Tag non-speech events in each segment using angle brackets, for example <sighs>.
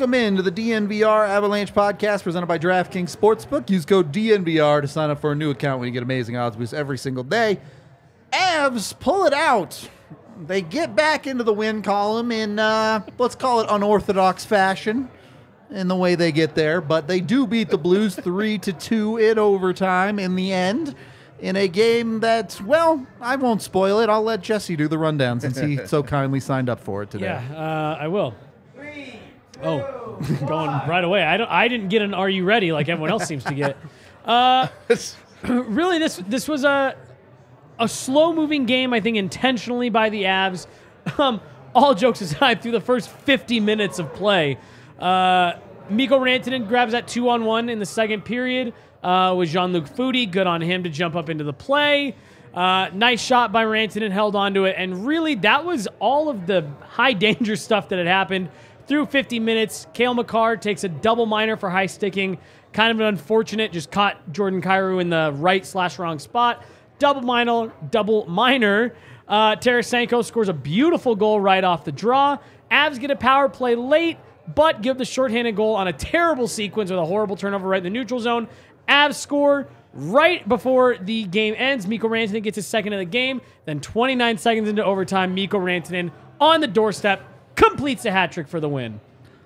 Welcome into the DNVR Avalanche podcast presented by DraftKings Sportsbook. Use code DNVR to sign up for a new account when you get amazing odds boosts every single day. Avs pull it out. They get back into the win column in, uh, let's call it unorthodox fashion in the way they get there, but they do beat the Blues <laughs> 3 to 2 in overtime in the end in a game that, well, I won't spoil it. I'll let Jesse do the rundown since he <laughs> so kindly signed up for it today. Yeah, uh, I will. Oh, <laughs> going right away. I don't. I didn't get an "Are you ready?" like everyone else seems to get. Uh, <clears throat> really, this this was a a slow moving game. I think intentionally by the Avs. <laughs> Um, all jokes aside, through the first 50 minutes of play, uh, Mikko Rantanen grabs that two on one in the second period uh, with Jean Luc Foudy. Good on him to jump up into the play. Uh, nice shot by Rantanen, held onto it, and really that was all of the high <laughs> danger stuff that had happened through 50 minutes. Cale Makar takes a double minor for high sticking. Kind of an unfortunate, just caught Jordan Kyrou in the right slash wrong spot. Double minor, double minor. Uh, Tarasenko scores a beautiful goal right off the draw. Avs get a power play late, but give the shorthanded goal on a terrible sequence with a horrible turnover right in the neutral zone. Avs score right before the game ends. Mikko Rantanen gets his second of the game. Then 29 seconds into overtime, Mikko Rantanen on the doorstep completes a hat trick for the win.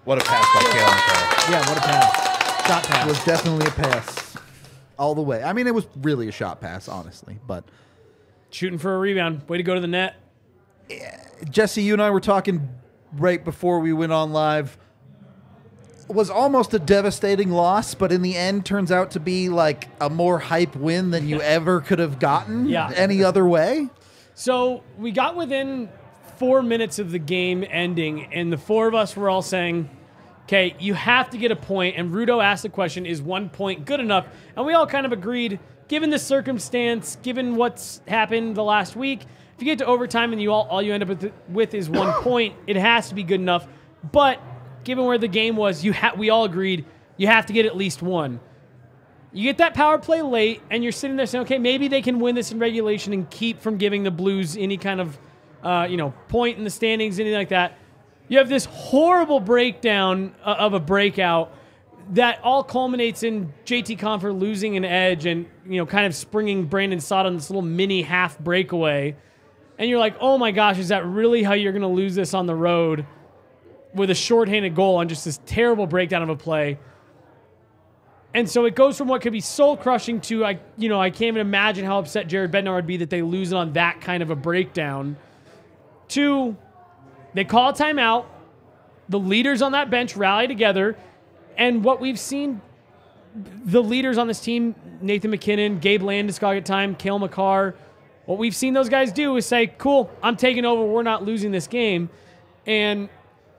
What a pass by Cale Makar. Yeah, what a pass. Shot pass. It pass. was definitely a pass all the way. I mean, it was really a shot pass, honestly. But Shooting for a rebound. Way to go to the net. Jesse, you and I were talking right before we went on live. Was almost a devastating loss, but in the end turns out to be like a more hype win than you <laughs> ever could have gotten Yeah. any other way. So we got within four minutes of the game ending, and the four of us were all saying, okay, you have to get a point. And Rudo asked the question, is one point good enough? And we all kind of agreed, given the circumstance, given what's happened the last week, if you get to overtime and you all, all you end up with, with is one <clears throat> point, it has to be good enough. But given where the game was, you ha- we all agreed you have to get at least one. You get that power play late, and you're sitting there saying, okay, maybe they can win this in regulation and keep from giving the Blues any kind of, uh, you know, point in the standings, anything like that. You have this horrible breakdown uh, of a breakout that all culminates in JT Compher losing an edge and, you know, kind of springing Brandon Saad on this little mini half breakaway. And you're like, oh my gosh, is that really how you're going to lose this on the road with a shorthanded goal on just this terrible breakdown of a play? And so it goes from what could be soul crushing to I, you know, I can't even imagine how upset Jared Bednar would be that they lose it on that kind of a breakdown. To they call a timeout. The leaders on that bench rally together, and what we've seen the leaders on this team, Nathan MacKinnon, Gabe Landeskog at time, Cale Makar, what we've seen those guys do is say, cool, I'm taking over. We're not losing this game. And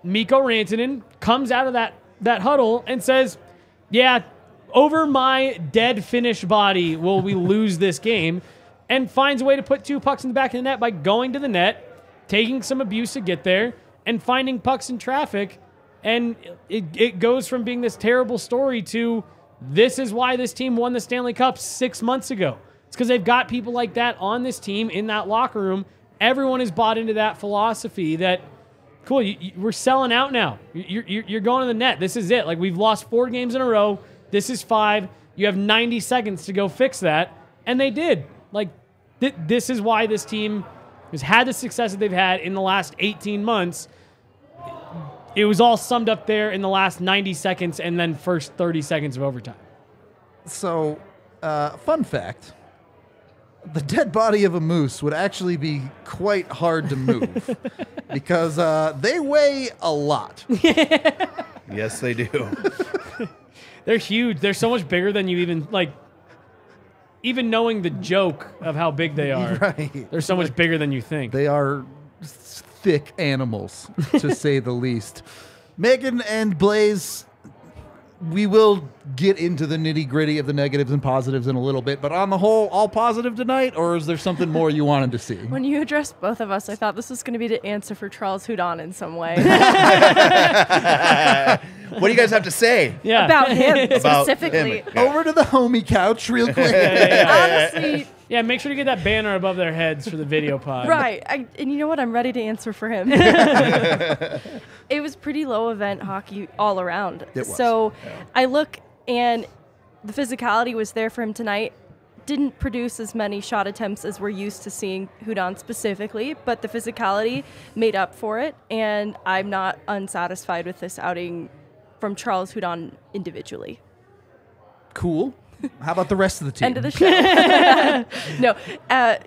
Mikko Rantanen comes out of that, that huddle and says, yeah, over my dead Finnish body will we <laughs> lose this game and finds a way to put two pucks in the back of the net by going to the net, taking some abuse to get there, and finding pucks in traffic. And it, it goes from being this terrible story to this is why this team won the Stanley Cup six months ago. It's because they've got people like that on this team in that locker room. Everyone has bought into that philosophy that, cool, you, you, we're selling out now. You're, you're, you're going to the net. This is it. Like, we've lost four games in a row. This is five. You have 90 seconds to go fix that. And they did. Like, th- this is why this team has had the success that they've had in the last 18 months. It was all summed up there in the last 90 seconds and then first 30 seconds of overtime. So, uh, fun fact the dead body of a moose would actually be quite hard to move <laughs> because uh, they weigh a lot. <laughs> Yes, they do. <laughs> They're huge. They're so much bigger than you even like. Even knowing the joke of how big they are, <laughs> Right. they're so much bigger than you think. They are thick animals, to <laughs> say the least. Megan and Blaze, we will get into the nitty gritty of the negatives and positives in a little bit, but on the whole, all positive tonight, or is there something more you wanted to see? When you addressed both of us, I thought this was going to be the answer for Charles Hudon in some way. <laughs> what do you guys have to say? yeah, About him <laughs> About specifically. him. Yeah. Over to the homie couch, real quick. Honestly, yeah. Make sure to get that banner above their heads for the video pod. right. I, and you know what? I'm ready to answer for him. <laughs> it was pretty low event hockey all around. So I look and the physicality was there for him tonight. Didn't produce as many shot attempts as we're used to seeing Hudon specifically, but the physicality made up for it. And I'm not unsatisfied with this outing from Charles Hudon individually. Cool. How about the rest of the team? <laughs> End of the show. <laughs> <laughs> no, uh.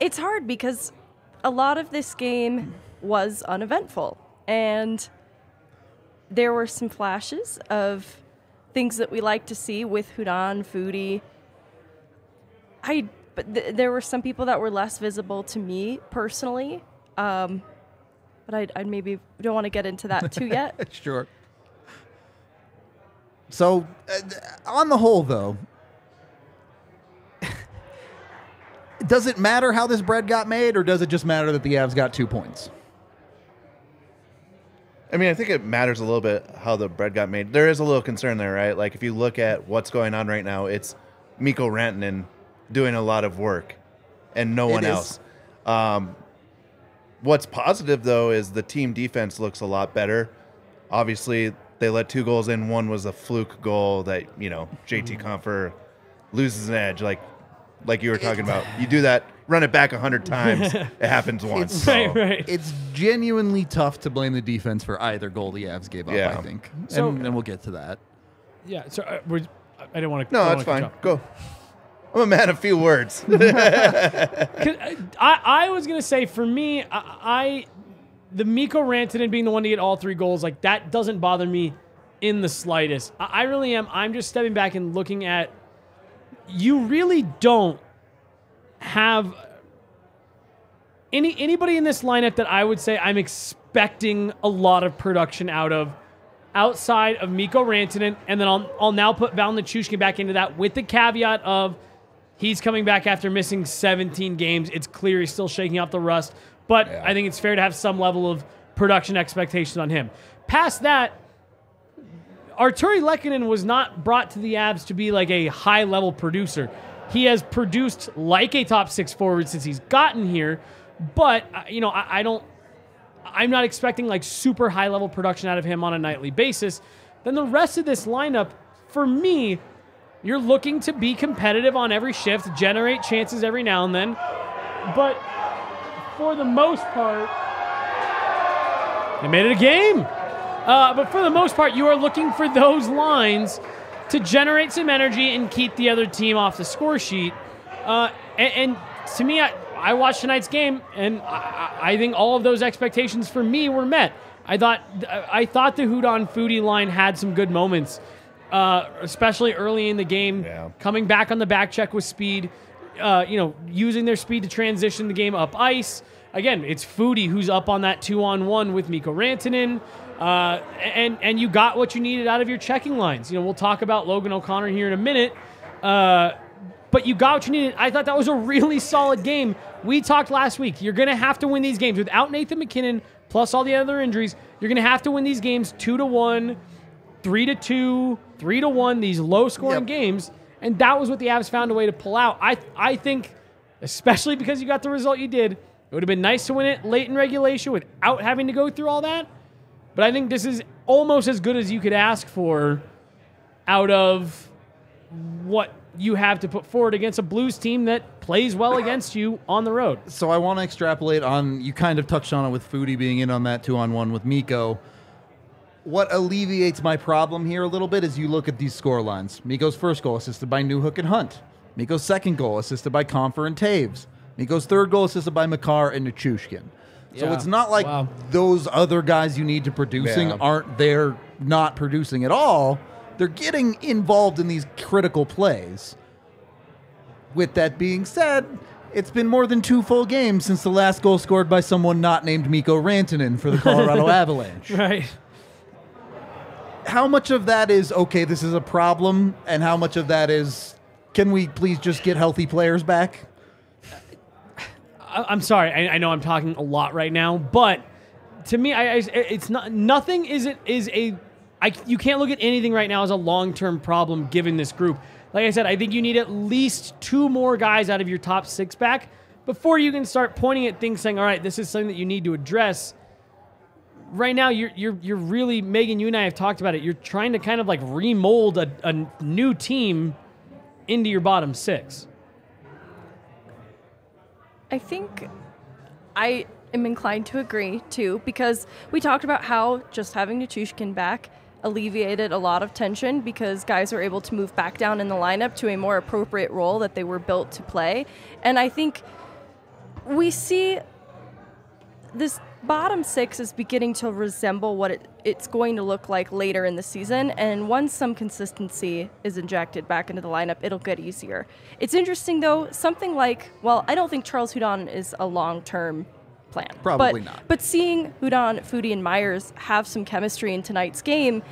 It's hard because a lot of this game was uneventful, and there were some flashes of things that we like to see with Hudon, Foudy. I, but th- there were some people that were less visible to me personally, um, but I, I maybe don't want to get into that too yet. <laughs> Sure. So, uh, on the whole, though, <laughs> does it matter how this bread got made, or does it just matter that the Avs got two points? I mean, I think it matters a little bit how the bread got made. There is a little concern there, right? Like if you look at what's going on right now, it's Mikko Rantanen doing a lot of work, and no one else. Um, what's positive though is the team defense looks a lot better. Obviously, they let two goals in. One was a fluke goal that you know JT Compher loses an edge, like like you were talking about. <laughs> You do that, run it back a hundred times, <laughs> it happens once. It's- So, Right, right. It's genuinely tough to blame the defense for either goal the Avs gave up, Yeah. I think. So- and, and we'll get to that. Yeah. So uh, we're, I didn't want to. No, that's fine. Go. I'm a man of few words. <laughs> <laughs> 'Cause, uh, I, I was gonna say for me, I, I the Mikko Rantanen being the one to get all three goals, like that doesn't bother me in the slightest. I, I really am. I'm just stepping back and looking at. You really don't have any anybody in this lineup that I would say I'm expecting a lot of production out of. Outside of Mikko Rantanen, and then I'll, I'll now put Val Nichushkin back into that with the caveat of He's coming back after missing 17 games. It's clear he's still shaking off the rust, but I think it's fair to have some level of production expectations on him. Past that, Artturi Lehkonen was not brought to the Avs to be like a high level producer. He has produced like a top six forward since he's gotten here, but uh, you know I, I don't. I'm not expecting like super high level production out of him on a nightly basis. Then the rest of this lineup, for me, you're looking to be competitive on every shift, generate chances every now and then, but for the most part, they made it a game. Uh, but for the most part, you are looking for those lines to generate some energy and keep the other team off the score sheet. Uh, and, and to me, I, I watched tonight's game, and I, I think all of those expectations for me were met. I thought I thought the Hudon Foudy line had some good moments. uh, especially early in the game. Yeah. Coming back on the back check with speed, uh, you know, using their speed to transition the game up ice. Again, it's Foudy who's up on that two on one with Mikko Rantanen. Uh, and and you got what you needed out of your checking lines. You know, we'll talk about Logan O'Connor here in a minute. Uh, but you got what you needed. I thought that was a really solid game. We talked last week. You're going to have to win these games without Nathan MacKinnon, plus all the other injuries. You're going to have to win these games two to one, three to two, three to one. These low scoring Yep. games, and that was what the Avs found a way to pull out. I I think, especially because you got the result you did, it would have been nice to win it late in regulation without having to go through all that. But I think this is almost as good as you could ask for out of what you have to put forward against a Blues team that plays well against you on the road. So I want to extrapolate on. You kind of touched on it with Foudy being in on that two on one with Mikko. What alleviates my problem here a little bit is you look at these score lines. Mikko's first goal assisted by Newhook and Hunt. Mikko's second goal assisted by Compher and Toews. Mikko's third goal assisted by Makar and Nichushkin. So Yeah. it's not like Wow. those other guys you need to producing Yeah. aren't there not producing at all. They're getting involved in these critical plays. With that being said, it's been more than two full games since the last goal scored by someone not named Mikko Rantanen for the Colorado <laughs> Avalanche. Right. How much of that is okay, this is a problem, and how much of that is can we please just get healthy players back? I, I'm sorry. I, I know I'm talking a lot right now, but to me, I, I it's not nothing. Is it is a I you can't look at anything right now as a long term problem given this group. Like I said, I think you need at least two more guys out of your top six back before you can start pointing at things saying, all right, this is something that you need to address. Right now, you're you're you're really Megan. You and I have talked about it. You're trying to kind of like remold a, a new team into your bottom six. I think I am inclined to agree too because we talked about how just having Nichushkin back alleviated a lot of tension because guys were able to move back down in the lineup to a more appropriate role that they were built to play. And I think we see this bottom six is beginning to resemble what it, it's going to look like later in the season. And once some consistency is injected back into the lineup, it'll get easier. It's interesting, though, something like, well, I don't think Charles Hudon is a long term plan. Probably but, not. But seeing Hudon, Foudy, and Meyers have some chemistry in tonight's game,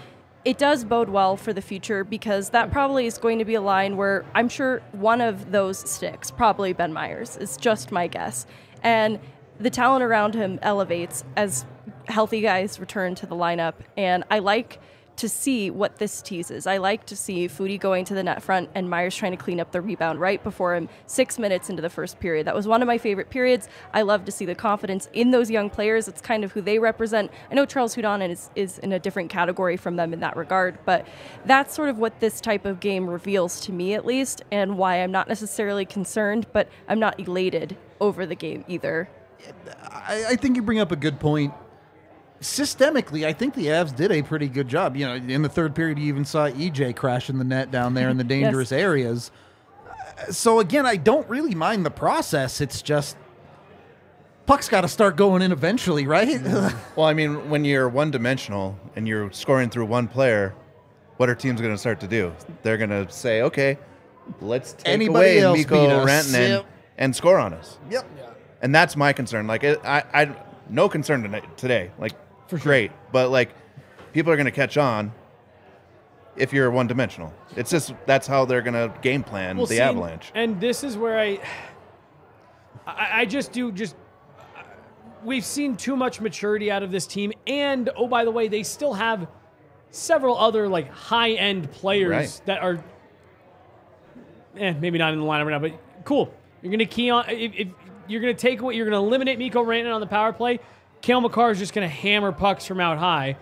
it does bode well for the future because that probably is going to be a line where I'm sure one of those sticks, probably Ben Meyers, is just my guess. And the talent around him elevates as healthy guys return to the lineup. And I like to see what this teases. I like to see Foudy going to the net front and Meyers trying to clean up the rebound right before him, six minutes into the first period. That was one of my favorite periods. I love to see the confidence in those young players. It's kind of who they represent. I know Charles Hudon is, is in a different category from them in that regard, but that's sort of what this type of game reveals to me, at least, and why I'm not necessarily concerned, but I'm not elated over the game either. I, I think you bring up a good point. Systemically, I think the Avs did a pretty good job. You know, in the third period, you even saw EJ crash in the net down there in the <laughs> dangerous areas. Uh, So again, I don't really mind the process. It's just puck's got to start going in eventually, right? Well, I mean, when you're one dimensional and you're scoring through one player, what are teams going to start to do? They're going to say, okay, let's take Anybody away Mikko. Rantanen Yep. and score on us. yep. And that's my concern. Like, it, I, I, no concern tonight, today. Like, for great, but like, people are going to catch on if you're one dimensional. It's just that's how they're going to game plan Well, the see, Avalanche. And this is where I, I, I just do just. We've seen too much maturity out of this team, and oh, by the way, they still have several other like high end players Right. that are, eh, maybe not in the lineup right now, but cool. You're gonna key on if, if you're gonna take away, you're gonna eliminate Mikko Rantanen on the power play. Cale Makar is just gonna hammer pucks from out high.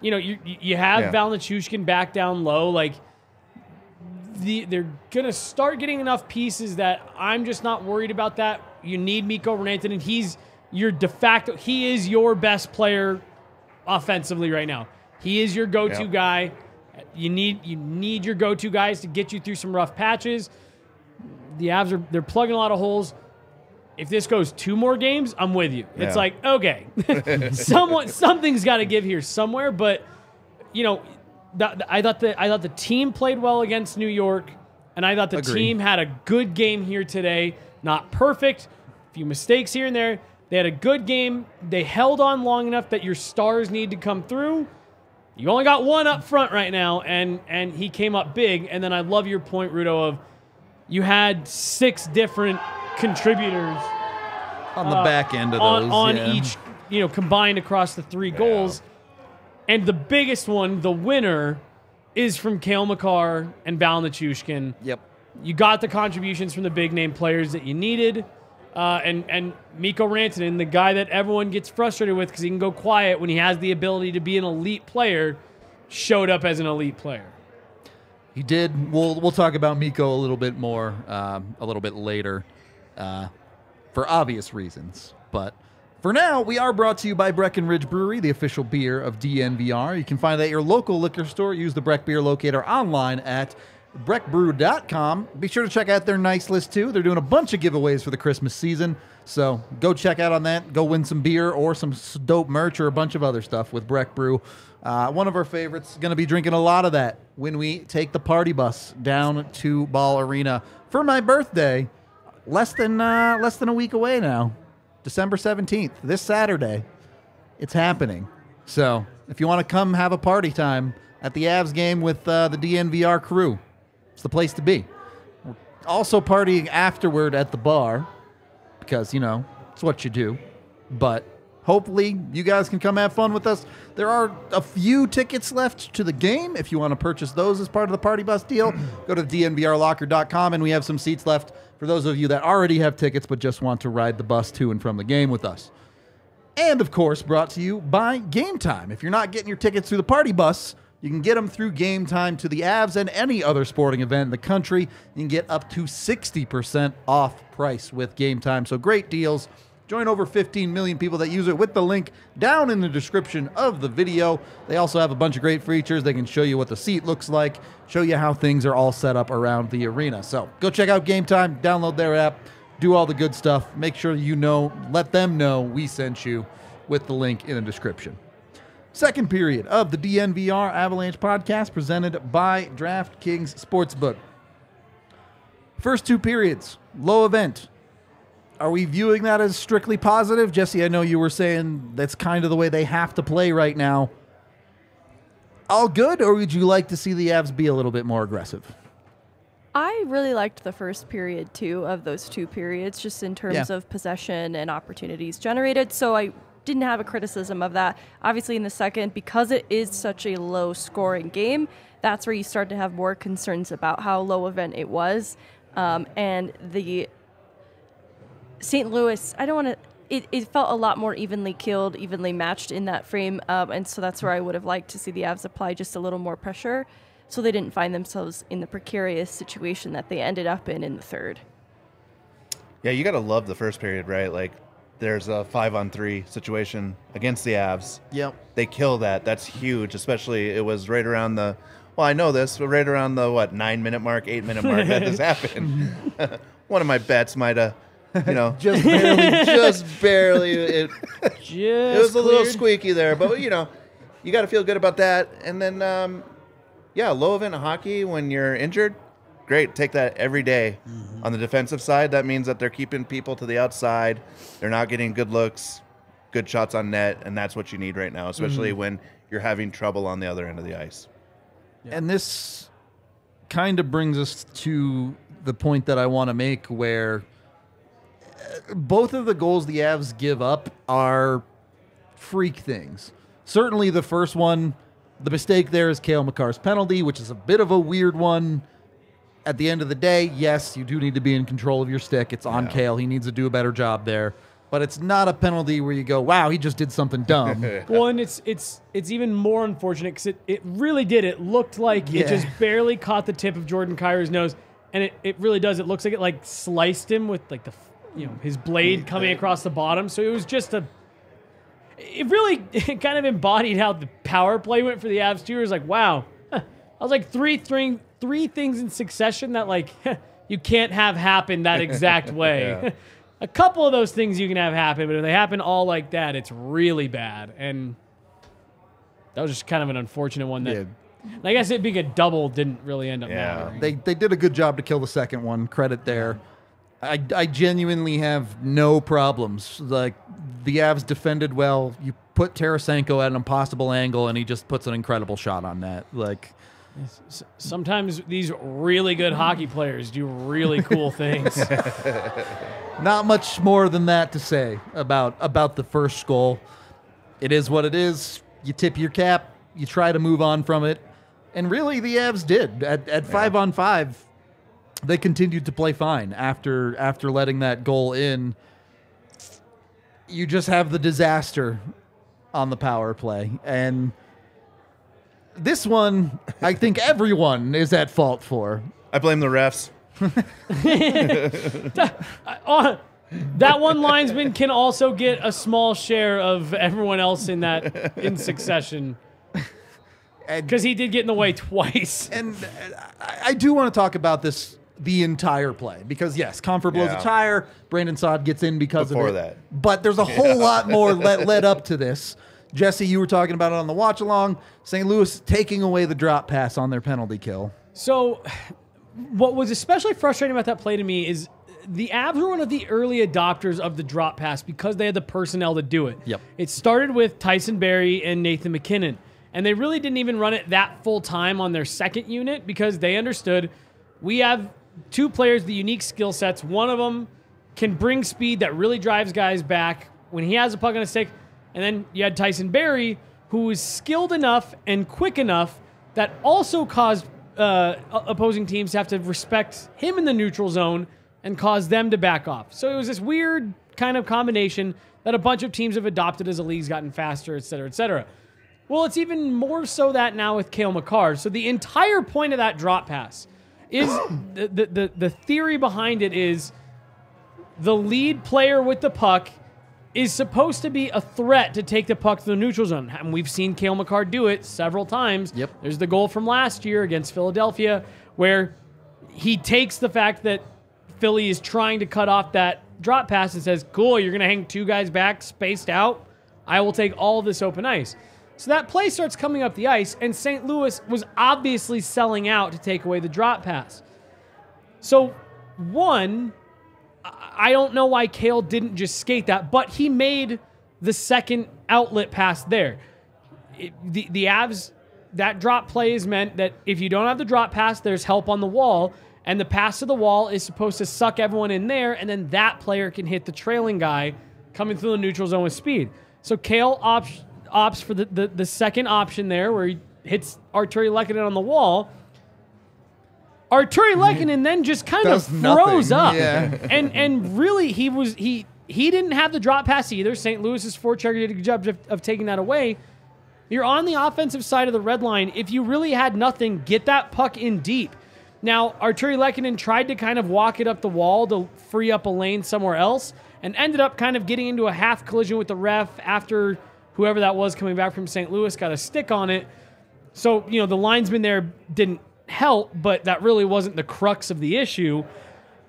You know, you you have Yeah. Val back down low, like the, they're gonna start getting enough pieces that I'm just not worried about that. You need Mikko Rantanen, and he's your de facto. He is your best player offensively right now. He is your go-to Yeah. guy. You need you need your go-to guys to get you through some rough patches. The Avs are they're plugging a lot of holes. If this goes two more games, I'm with you. It's like okay, <laughs> someone something's got to give here somewhere. But you know, that, I thought the I thought the team played well against New York, and I thought the Agree. team had a good game here today. Not perfect, a few mistakes here and there. They had a good game. They held on long enough that your stars need to come through. You only got one up front right now, and and he came up big. And then I love your point, Rudo, of you had six different contributors on the back end of Uh, on, those. on yeah. each, you know, combined across the three goals. And the biggest one, the winner, is from Cale Makar and Val Nichushkin. Yep. You got the contributions from the big name players that you needed. Uh, and, and Mikko Rantanen, the guy that everyone gets frustrated with because he can go quiet when he has the ability to be an elite player, showed up as an elite player. He did. We'll we'll talk about Mikko a little bit more um, a little bit later, uh, for obvious reasons. But for now, we are brought to you by Breckenridge Brewery, the official beer of DNVR. You can find it at your local liquor store. Use the Breck Beer Locator online at breckbrew.com. Be sure to check out their nice list too. They're doing a bunch of giveaways for the Christmas season. So go check out on that. Go win some beer or some dope merch or a bunch of other stuff with Breck Brew. Uh, one of our favorites going to be drinking a lot of that when we take the party bus down to Ball Arena for my birthday. Less than uh, less than a week away now, December seventeenth, this Saturday it's happening. So if you want to come have a party time at the Avs game with uh, the DNVR crew, it's the place to be. We're also partying afterward at the bar because, you know, it's what you do. But hopefully you guys can come have fun with us. There are a few tickets left to the game. If you want to purchase those as part of the party bus deal, go to dnvrlocker.com and we have some seats left for those of you that already have tickets but just want to ride the bus to and from the game with us. And of course, brought to you by Game Time. If you're not getting your tickets through the party bus, you can get them through Game Time to the Avs and any other sporting event in the country. You can get up to 60% off price with Game Time. So great deals. Join over 15 million people that use it with the link down in the description of the video. They also have a bunch of great features. They can show you what the seat looks like, show you how things are all set up around the arena. So go check out Game Time, download their app, do all the good stuff. Make sure you know, let them know we sent you with the link in the description. Second period of the DNVR Avalanche podcast presented by DraftKings Sportsbook. First two periods, low event. Are we viewing that as strictly positive? Jesse, I know you were saying that's kind of the way they have to play right now. All good, or would you like to see the Avs be a little bit more aggressive? I really liked the first period too of those two periods, just in terms Yeah. of possession and opportunities generated. So I didn't have a criticism of that. Obviously, in the second, because it is such a low scoring game, that's where you start to have more concerns about how low event it was. Um, and the St. Louis, I don't want to. It, it felt a lot more evenly killed, evenly matched in that frame, um, and so that's where I would have liked to see the Avs apply just a little more pressure, so they didn't find themselves in the precarious situation that they ended up in in the third. Yeah, you got to love the first period, right? Like, there's a five on three situation against the Avs. Yep. They kill that. That's huge, especially it was right around the, well, I know this, but right around the, what, nine minute mark, eight minute mark that this <laughs> happened. <laughs> One of my bets might have, you know, <laughs> Just barely. just barely. It, Just it was a little cleared. squeaky there, but you know, you got to feel good about that. And then, um, yeah, low event hockey when you're injured, great. Take that every day. On the defensive side, that means that they're keeping people to the outside. They're not getting good looks, good shots on net, and that's what you need right now, especially when you're having trouble on the other end of the ice. And this kind of brings us to the point that I want to make where both of the goals the Avs give up are freak things. Certainly the first one, the mistake there is Cale Makar's penalty, which is a bit of a weird one. At the end of the day, yes, you do need to be in control of your stick. It's on Cale. He needs to do a better job there. But it's not a penalty where you go, wow, he just did something dumb. <laughs> Well, and it's it's it's even more unfortunate because it, it really did. It looked like Yeah. it just barely caught the tip of Jordan Kyrou's nose, and it, it really does. It looks like it like sliced him with like the f- you know his blade coming across the bottom. So it was just a. It really it <laughs> kind of embodied how the power play went for the Avs too. It was like wow, I was like three three three things in succession that like <laughs> you can't have happen that <laughs> exact way. A couple of those things you can have happen, but if they happen all like that, it's really bad. And that was just kind of an unfortunate one that Yeah. I guess it being a double didn't really end up Yeah. mattering. They they did a good job to kill the second one. Credit there. I, I genuinely have no problems. Like the Avs defended well. You put Tarasenko at an impossible angle, and he just puts an incredible shot on that. Like Sometimes these really good hockey players do really cool <laughs> things. not much more than that to say about about the first goal. It is what it is. You tip your cap. You try to move on from it, and really the Avs did at at five on five. They continued to play fine after after letting that goal in. You just have the disaster on the power play, and this one I think everyone is at fault for. I blame the refs. <laughs> Uh, that one linesman can also get a small share of everyone else in that in succession. Because he did get in the way twice. and uh, I, I do want to talk about this the entire play because yes, Compher blows Yeah. a tire. Brandon Saad gets in because Before of it. that. but there's a whole lot more led, <laughs> led up to this. Jesse, you were talking about it on the watch along. St. Louis taking away the drop pass on their penalty kill. So, what was especially frustrating about that play to me is the Avs were one of the early adopters of the drop pass because they had the personnel to do it. Yep. It started with Tyson Barrie and Nathan MacKinnon, and they really didn't even run it that full time on their second unit because they understood we have two players, the unique skill sets. One of them can bring speed that really drives guys back when he has a puck on a stick. And then you had Tyson Barrie, who is skilled enough and quick enough that also caused uh, opposing teams to have to respect him in the neutral zone and cause them to back off. So it was this weird kind of combination that a bunch of teams have adopted as the league's gotten faster, et cetera, et cetera. Well, it's even more so that now with Cale Makar. So the entire point of that drop pass is the, the, the, the theory behind it is the lead player with the puck is supposed to be a threat to take the puck to the neutral zone. And we've seen Cale Makar do it several times. Yep. There's the goal from last year against Philadelphia where he takes the fact that Philly is trying to cut off that drop pass and says, Cool, you're going to hang two guys back, spaced out. I will take all this open ice. So that play starts coming up the ice, and St. Louis was obviously selling out to take away the drop pass. So, one, I don't know why Cale didn't just skate that, but he made the second outlet pass there. It- the the Avs that drop play is meant that if you don't have the drop pass, there's help on the wall, and the pass to the wall is supposed to suck everyone in there, and then that player can hit the trailing guy coming through the neutral zone with speed. So Cale opts opts for the, the, the second option there, where he hits Artturi Lehkonen on the wall. Artturi Lehkonen mm-hmm. then just kind of Does nothing, froze up, yeah. <laughs> and and really he was he he didn't have the drop pass either. St. Louis's forechecker did a good job of, of taking that away. You're on the offensive side of the red line. If you really had nothing, get that puck in deep. Now, Artturi Lehkonen tried to kind of walk it up the wall to free up a lane somewhere else and ended up kind of getting into a half collision with the ref after whoever that was coming back from St. Louis got a stick on it. So, you know, the linesman there didn't help, but that really wasn't the crux of the issue.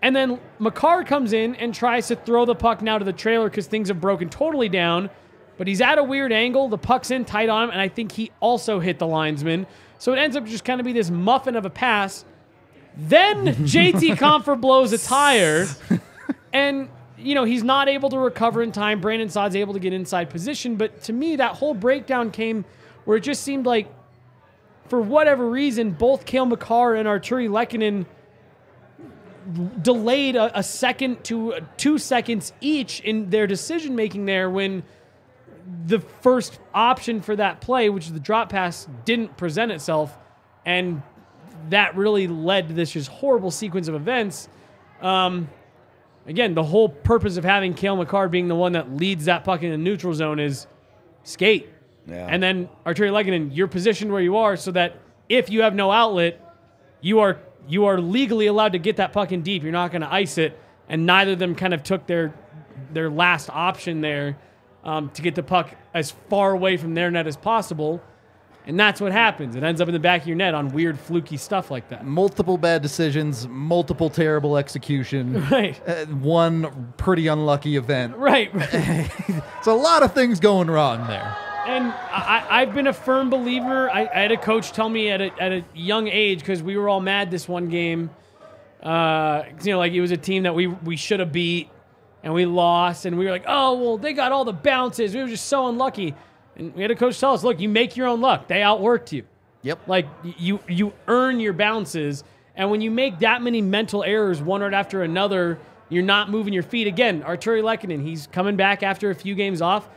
And then Makar comes in and tries to throw the puck now to the trailer because things have broken totally down. But he's at a weird angle. The puck's in tight on him, and I think he also hit the linesman. So it ends up just kind of be this muffin of a pass. Then <laughs> JT Compher blows a tire, <laughs> and you know he's not able to recover in time. Brandon Saad's able to get inside position, but to me that whole breakdown came where it just seemed like, for whatever reason, both Cale Makar and Artturi Lehkonen delayed a, a second to two seconds each in their decision making there when the first option for that play, which is the drop pass, didn't present itself, and that really led to this just horrible sequence of events. Um, again, the whole purpose of having Cale Makar being the one that leads that puck in the neutral zone is skate. Yeah. And then Artturi Lehkonen, you're positioned where you are so that if you have no outlet, you are you are legally allowed to get that puck in deep. You're not going to ice it, and neither of them kind of took their their last option there um, to get the puck as far away from their net as possible. And that's what happens. It ends up in the back of your net on weird, fluky stuff like that. Multiple bad decisions, multiple terrible execution, <laughs> Right. uh, one pretty unlucky event. <laughs> Right. It's <laughs> a lot of things going wrong there. And I, I've been a firm believer. I, I had a coach tell me at a, at a young age because we were all mad this one game. Uh, you know, like it was a team that we we should have beat, and we lost, and we were like, oh well, they got all the bounces. We were just so unlucky. And we had a coach tell us, look, you make your own luck. They outworked you. Yep. Like you you earn your bounces, and when you make that many mental errors one right after another, you're not moving your feet. Again, Artturi Lehkonen, he's coming back after a few games off.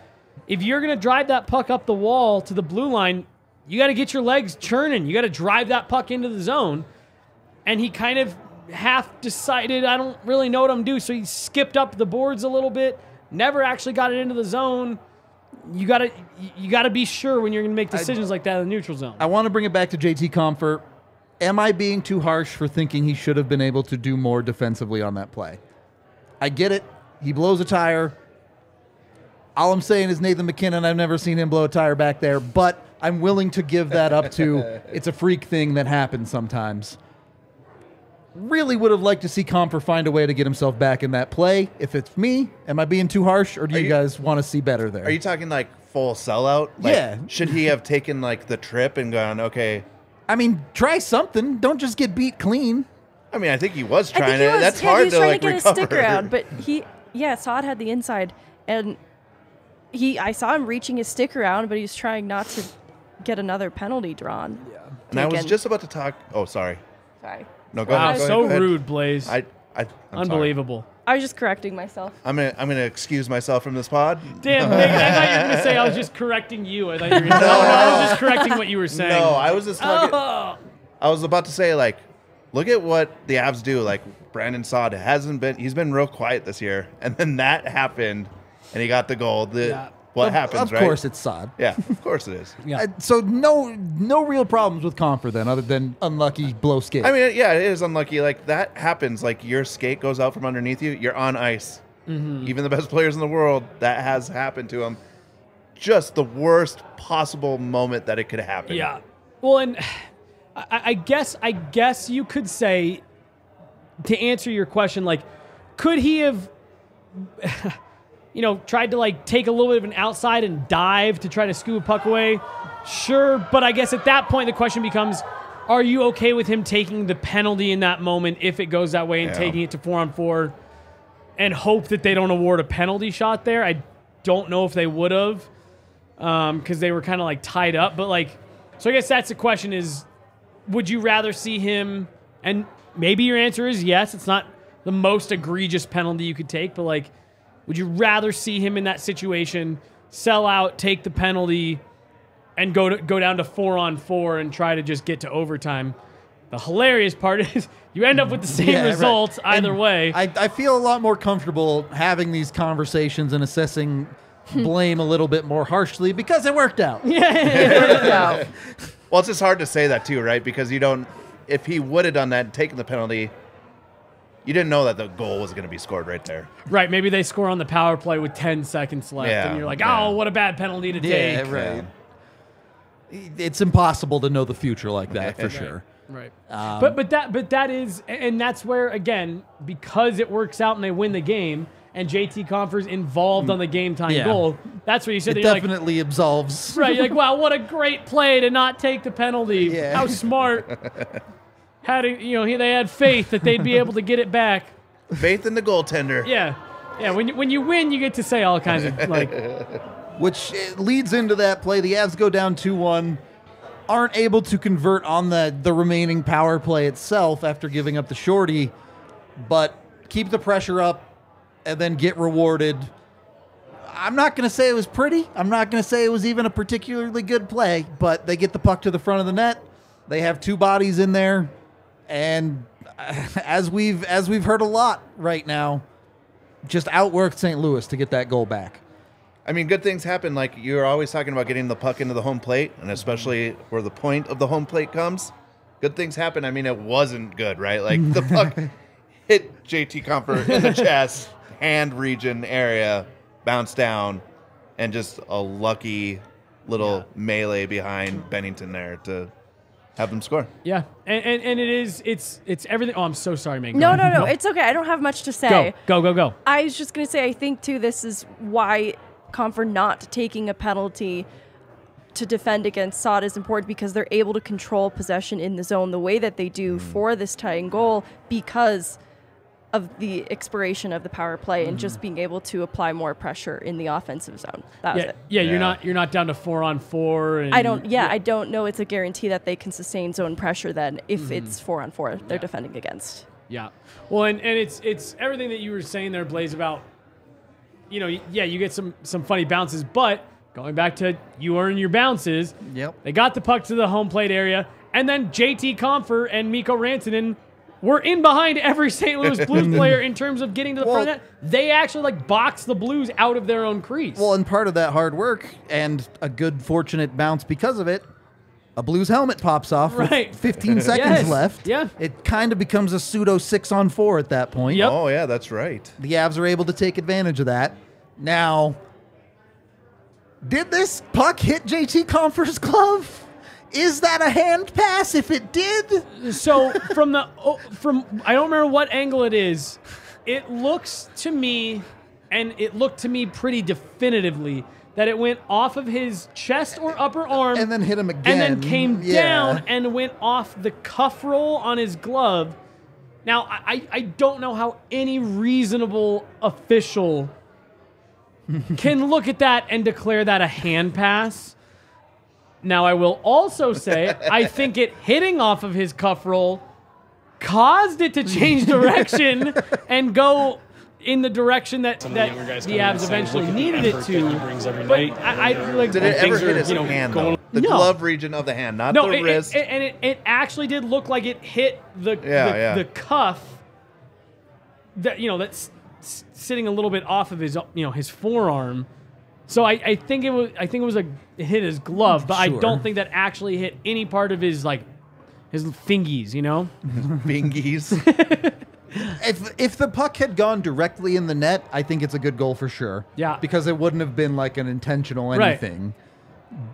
If you're gonna drive that puck up the wall to the blue line, you got to get your legs churning. You got to drive that puck into the zone. And he kind of half decided, I don't really know what I'm doing. So he skipped up the boards a little bit, never actually got it into the zone. You gotta you gotta be sure when you're gonna make decisions like that in the neutral zone. I want to bring it back to JT Compher. Am I being too harsh for thinking he should have been able to do more defensively on that play? I get it. He blows a tire. All I'm saying is Nathan MacKinnon. I've never seen him blow a tire back there, but I'm willing to give that up to <laughs> it's a freak thing that happens sometimes. Really would have liked to see Compher find a way to get himself back in that play. If it's me, am I being too harsh, or do you, you- guys want to see better there? Are you talking like full sellout? Like, Yeah. Should he have taken like the trip and gone, okay? I mean, try something. Don't just get beat clean. I mean, I think he was trying he to. was, That's yeah, hard he was to trying like to get recover. his stick around, but <laughs> he, yeah, Saad had the inside, and he, I saw him reaching his stick around, but he was trying not to get another penalty drawn. Yeah, and I was just about to talk. Oh, sorry. sorry. No, go Wow, ahead. go so ahead, rude, Blaze. I, I, I'm sorry. Unbelievable. I was just correcting myself. I'm gonna, I'm gonna excuse myself from this pod. Damn, <laughs> Nick, I thought you were going to say I was just correcting you. I thought you were going to no, no, I was just correcting what you were saying. No, I was just talking. Oh. I was about to say like, look at what the Avs do. Like Brandon Saad hasn't been. He's been real quiet this year, and then that happened, and he got the goal. The, Yeah. What Of- happens? Of right? course, it's Saad. Yeah, of course it is. <laughs> Yeah. Uh, so no, no real problems with Compher then, other than unlucky blow skate. I mean, yeah, it is unlucky. Like that happens. Like your skate goes out from underneath you. You're on ice. Mm-hmm. Even the best players in the world, that has happened to them. Just the worst possible moment that it could happen. Yeah. Well, and <sighs> I, I guess I guess you could say to answer your question, like, could he have, <laughs> you know, tried to like take a little bit of an outside and dive to try to scoop a puck away? Sure, but I guess at that point the question becomes. Are you okay with him taking the penalty in that moment if it goes that way and Yeah. taking it to four on four and hope that they don't award a penalty shot there? I don't know if they would have um, because they were kind of like tied up. But like, so I guess that's the question: is would you rather see him? And maybe your answer is yes. It's not the most egregious penalty you could take, but like, would you rather see him in that situation, sell out, take the penalty, and go to go down to four on four and try to just get to overtime? The hilarious part <laughs> is you end up with the same Yeah, right. results either And way. I, I feel a lot more comfortable having these conversations and assessing blame a little bit more harshly because it worked out. <laughs> Yeah. worked out. <laughs> Well, it's just hard to say that too, right? Because you don't. If he would have done that and taken the penalty, you didn't know that the goal was going to be scored right there. right? Maybe they score on the power play with ten seconds left, Yeah, and you're like, yeah. oh, what a bad penalty to Yeah, take. right. It's impossible to know the future like that for sure. Right. Um, but but that but that is and that's where again because it works out and they win the game and JT Compher's involved on the game time Yeah. goal. That's where you said It that you're like, definitely absolves. right. You're like, <laughs> wow, what a great play to not take the penalty. Yeah. How smart. <laughs> Had to, you know, he- they had faith that they'd be <laughs> able to get it back. Faith in the goaltender. Yeah. Yeah, when you, when you win, you get to say all kinds of like, <laughs> which uh, leads into that play. The Avs go down 2 1, aren't able to convert on the, the remaining power play itself after giving up the shorty, but keep the pressure up and then get rewarded. I'm not going to say it was pretty. I'm not going to say it was even a particularly good play, but they get the puck to the front of the net. They have two bodies in there, and <laughs> as we've as we've heard a lot right now, just outworked St. Louis to get that goal back. I mean, good things happen. Like you're always talking about getting the puck into the home plate, and especially where the point of the home plate comes. Good things happen. I mean, it wasn't good, right? Like the <laughs> puck hit JT Compher in the chest, hand region area, bounced down, and just a lucky little melee behind Binnington there to have them score. yeah. And, and, and it is, it's, it's everything. Oh, I'm so sorry, Megan. No, Go no, no. It's okay. I don't have much to say. Go, go, go, go. I was just gonna say, I think too, this is why Compher not taking a penalty to defend against Saad is important because they're able to control possession in the zone the way that they do mm. for this tying goal because of the expiration of the power play and just mm-hmm. being able to apply more pressure in the offensive zone. That was Yeah, it. yeah, you're Yeah. not you're not down to four on four. And I don't. Yeah, I don't know. It's a guarantee that they can sustain zone pressure. Then, if mm-hmm. it's four on four, they're defending against. Yeah. Well, and, and it's it's everything that you were saying there, Blaze, about you know, yeah, you get some some funny bounces, but going back to you earn your bounces. Yep. They got the puck to the home plate area, and then JT Compher and Mikko Rantanen were in behind every St. Louis <laughs> Blues player in terms of getting to the front of Well- net. They actually like boxed the Blues out of their own crease. Well, and part of that hard work and a good fortunate bounce because of it, a Blues helmet pops off Right. with <laughs> 15 <laughs> seconds Yes. left. Yeah. It kind of becomes a pseudo six on four at that point. Yep. Oh yeah, that's right. The Avs are able to take advantage of that. Now, did this puck hit JT Compher's glove? Is that a hand pass? If it did, So from the oh, from I don't remember what angle it is. It looks to me, and it looked to me pretty definitively that it went off of his chest or upper arm, and then hit him again, and then came Yeah. down and went off the cuff roll on his glove. Now I I- I don't know how any reasonable official <laughs> can look at that and declare that a hand pass. Now, I will also say, I think it hitting off of his cuff roll caused it to change direction and go in the direction that, Some that the the Avs eventually "Look at the needed it effort that he to. brings every But night." I, I like Did it ever things hit his you know, hand going- though? The No. glove region of the hand, not No, the it, wrist. It, it- and it, it actually did look like it hit the Yeah, the, yeah. the cuff. That you know that's sitting a little bit off of his you know his forearm. So I, I think it was I think it was a it hit his glove, but I Sure. don't think that actually hit any part of his like his fingies. You know. <laughs> Bingies. <laughs> if if the puck had gone directly in the net, I think it's a good goal for sure. Yeah. because it wouldn't have been like an intentional Right. anything.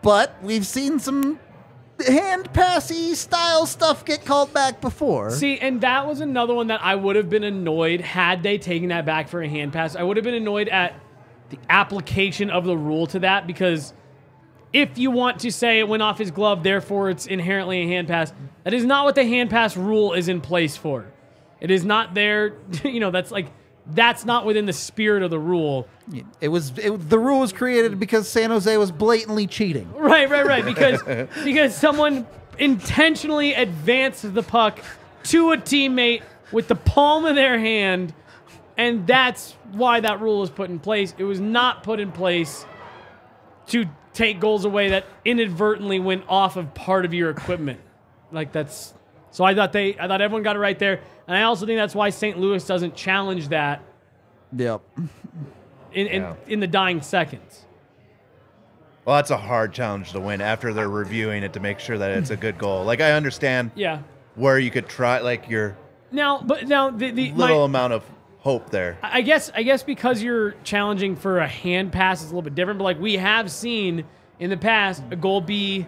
But we've seen some hand passy style stuff get called back before. See, and that was another one that I would have been annoyed had they taken that back for a hand pass. I would have been annoyed at the application of the rule to that because if you want to say it went off his glove, therefore it's inherently a hand pass, that is not what the hand pass rule is in place for. It is not there, <laughs> you know, that's like, that's not within the spirit of the rule. It was it, the rule was created because San Jose was blatantly cheating. Right, right, right. Because <laughs> because someone intentionally advanced the puck to a teammate with the palm of their hand, and that's why that rule was put in place. It was not put in place to take goals away that inadvertently went off of part of your equipment. Like that's so I thought they I thought everyone got it right there. And I also think that's why St. Louis doesn't challenge that Yep. in, in, Yeah. in the dying seconds. well, that's a hard challenge to win after they're reviewing it to make sure that it's a good goal. Like I understand Yeah. where you could try like your Now, but now the, the my- little amount of hope there. I guess I guess because you're challenging for a hand pass is a little bit different, but like we have seen in the past a goal be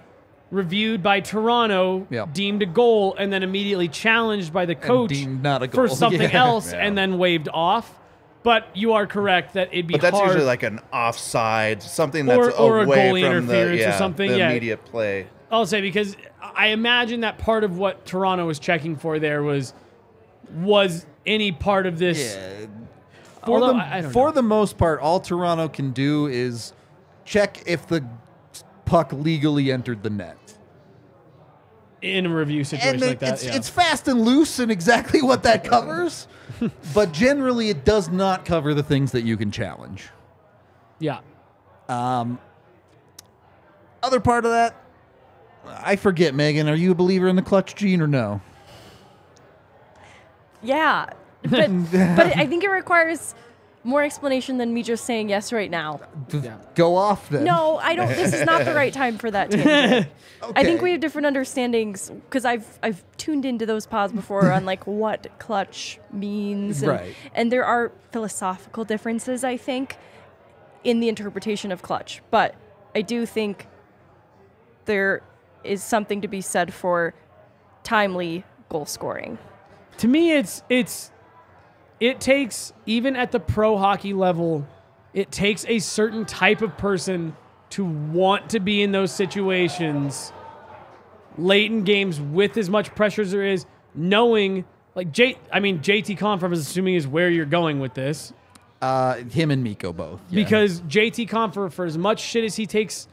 reviewed by Toronto, Yep. deemed a goal, and then immediately challenged by the coach deemed not a for <laughs> something Yeah. else, and then waved off. But you are correct that it'd be But that's hard. usually like an offside, something Or- that's or a away goalie from interference or the, yeah, something, the yeah. immediate play. I'll say because I imagine that part of what Toronto was checking for there was was any part of this. For Although, the I- I for know. the most part, all Toronto can do is check if the puck legally entered the net. in a review situation and like it- that. it's yeah. it's fast and loose and exactly what that <laughs> covers. but generally, it does not cover the things that you can challenge. yeah. Um, other part of that, I forget. Megan, are you a believer in the clutch gene or no? Yeah, but <laughs> but I think it requires more explanation than me just saying yes right now. Go off then. No, I don't. This is not the right time for that. Tangent. <laughs> I think we have different understandings because I've I've tuned into those pods before on like what clutch means, and, Right. and there are philosophical differences. I think in the interpretation of clutch, but I do think there is something to be said for timely goal scoring. To me it's it's it takes even at the pro hockey level it takes a certain type of person to want to be in those situations late in games with as much pressure as there is, knowing like J I mean JT Conf I'm assuming is where you're going with this. Uh, him and Mikko both. yeah. Because JT Compher, for as much shit as he takes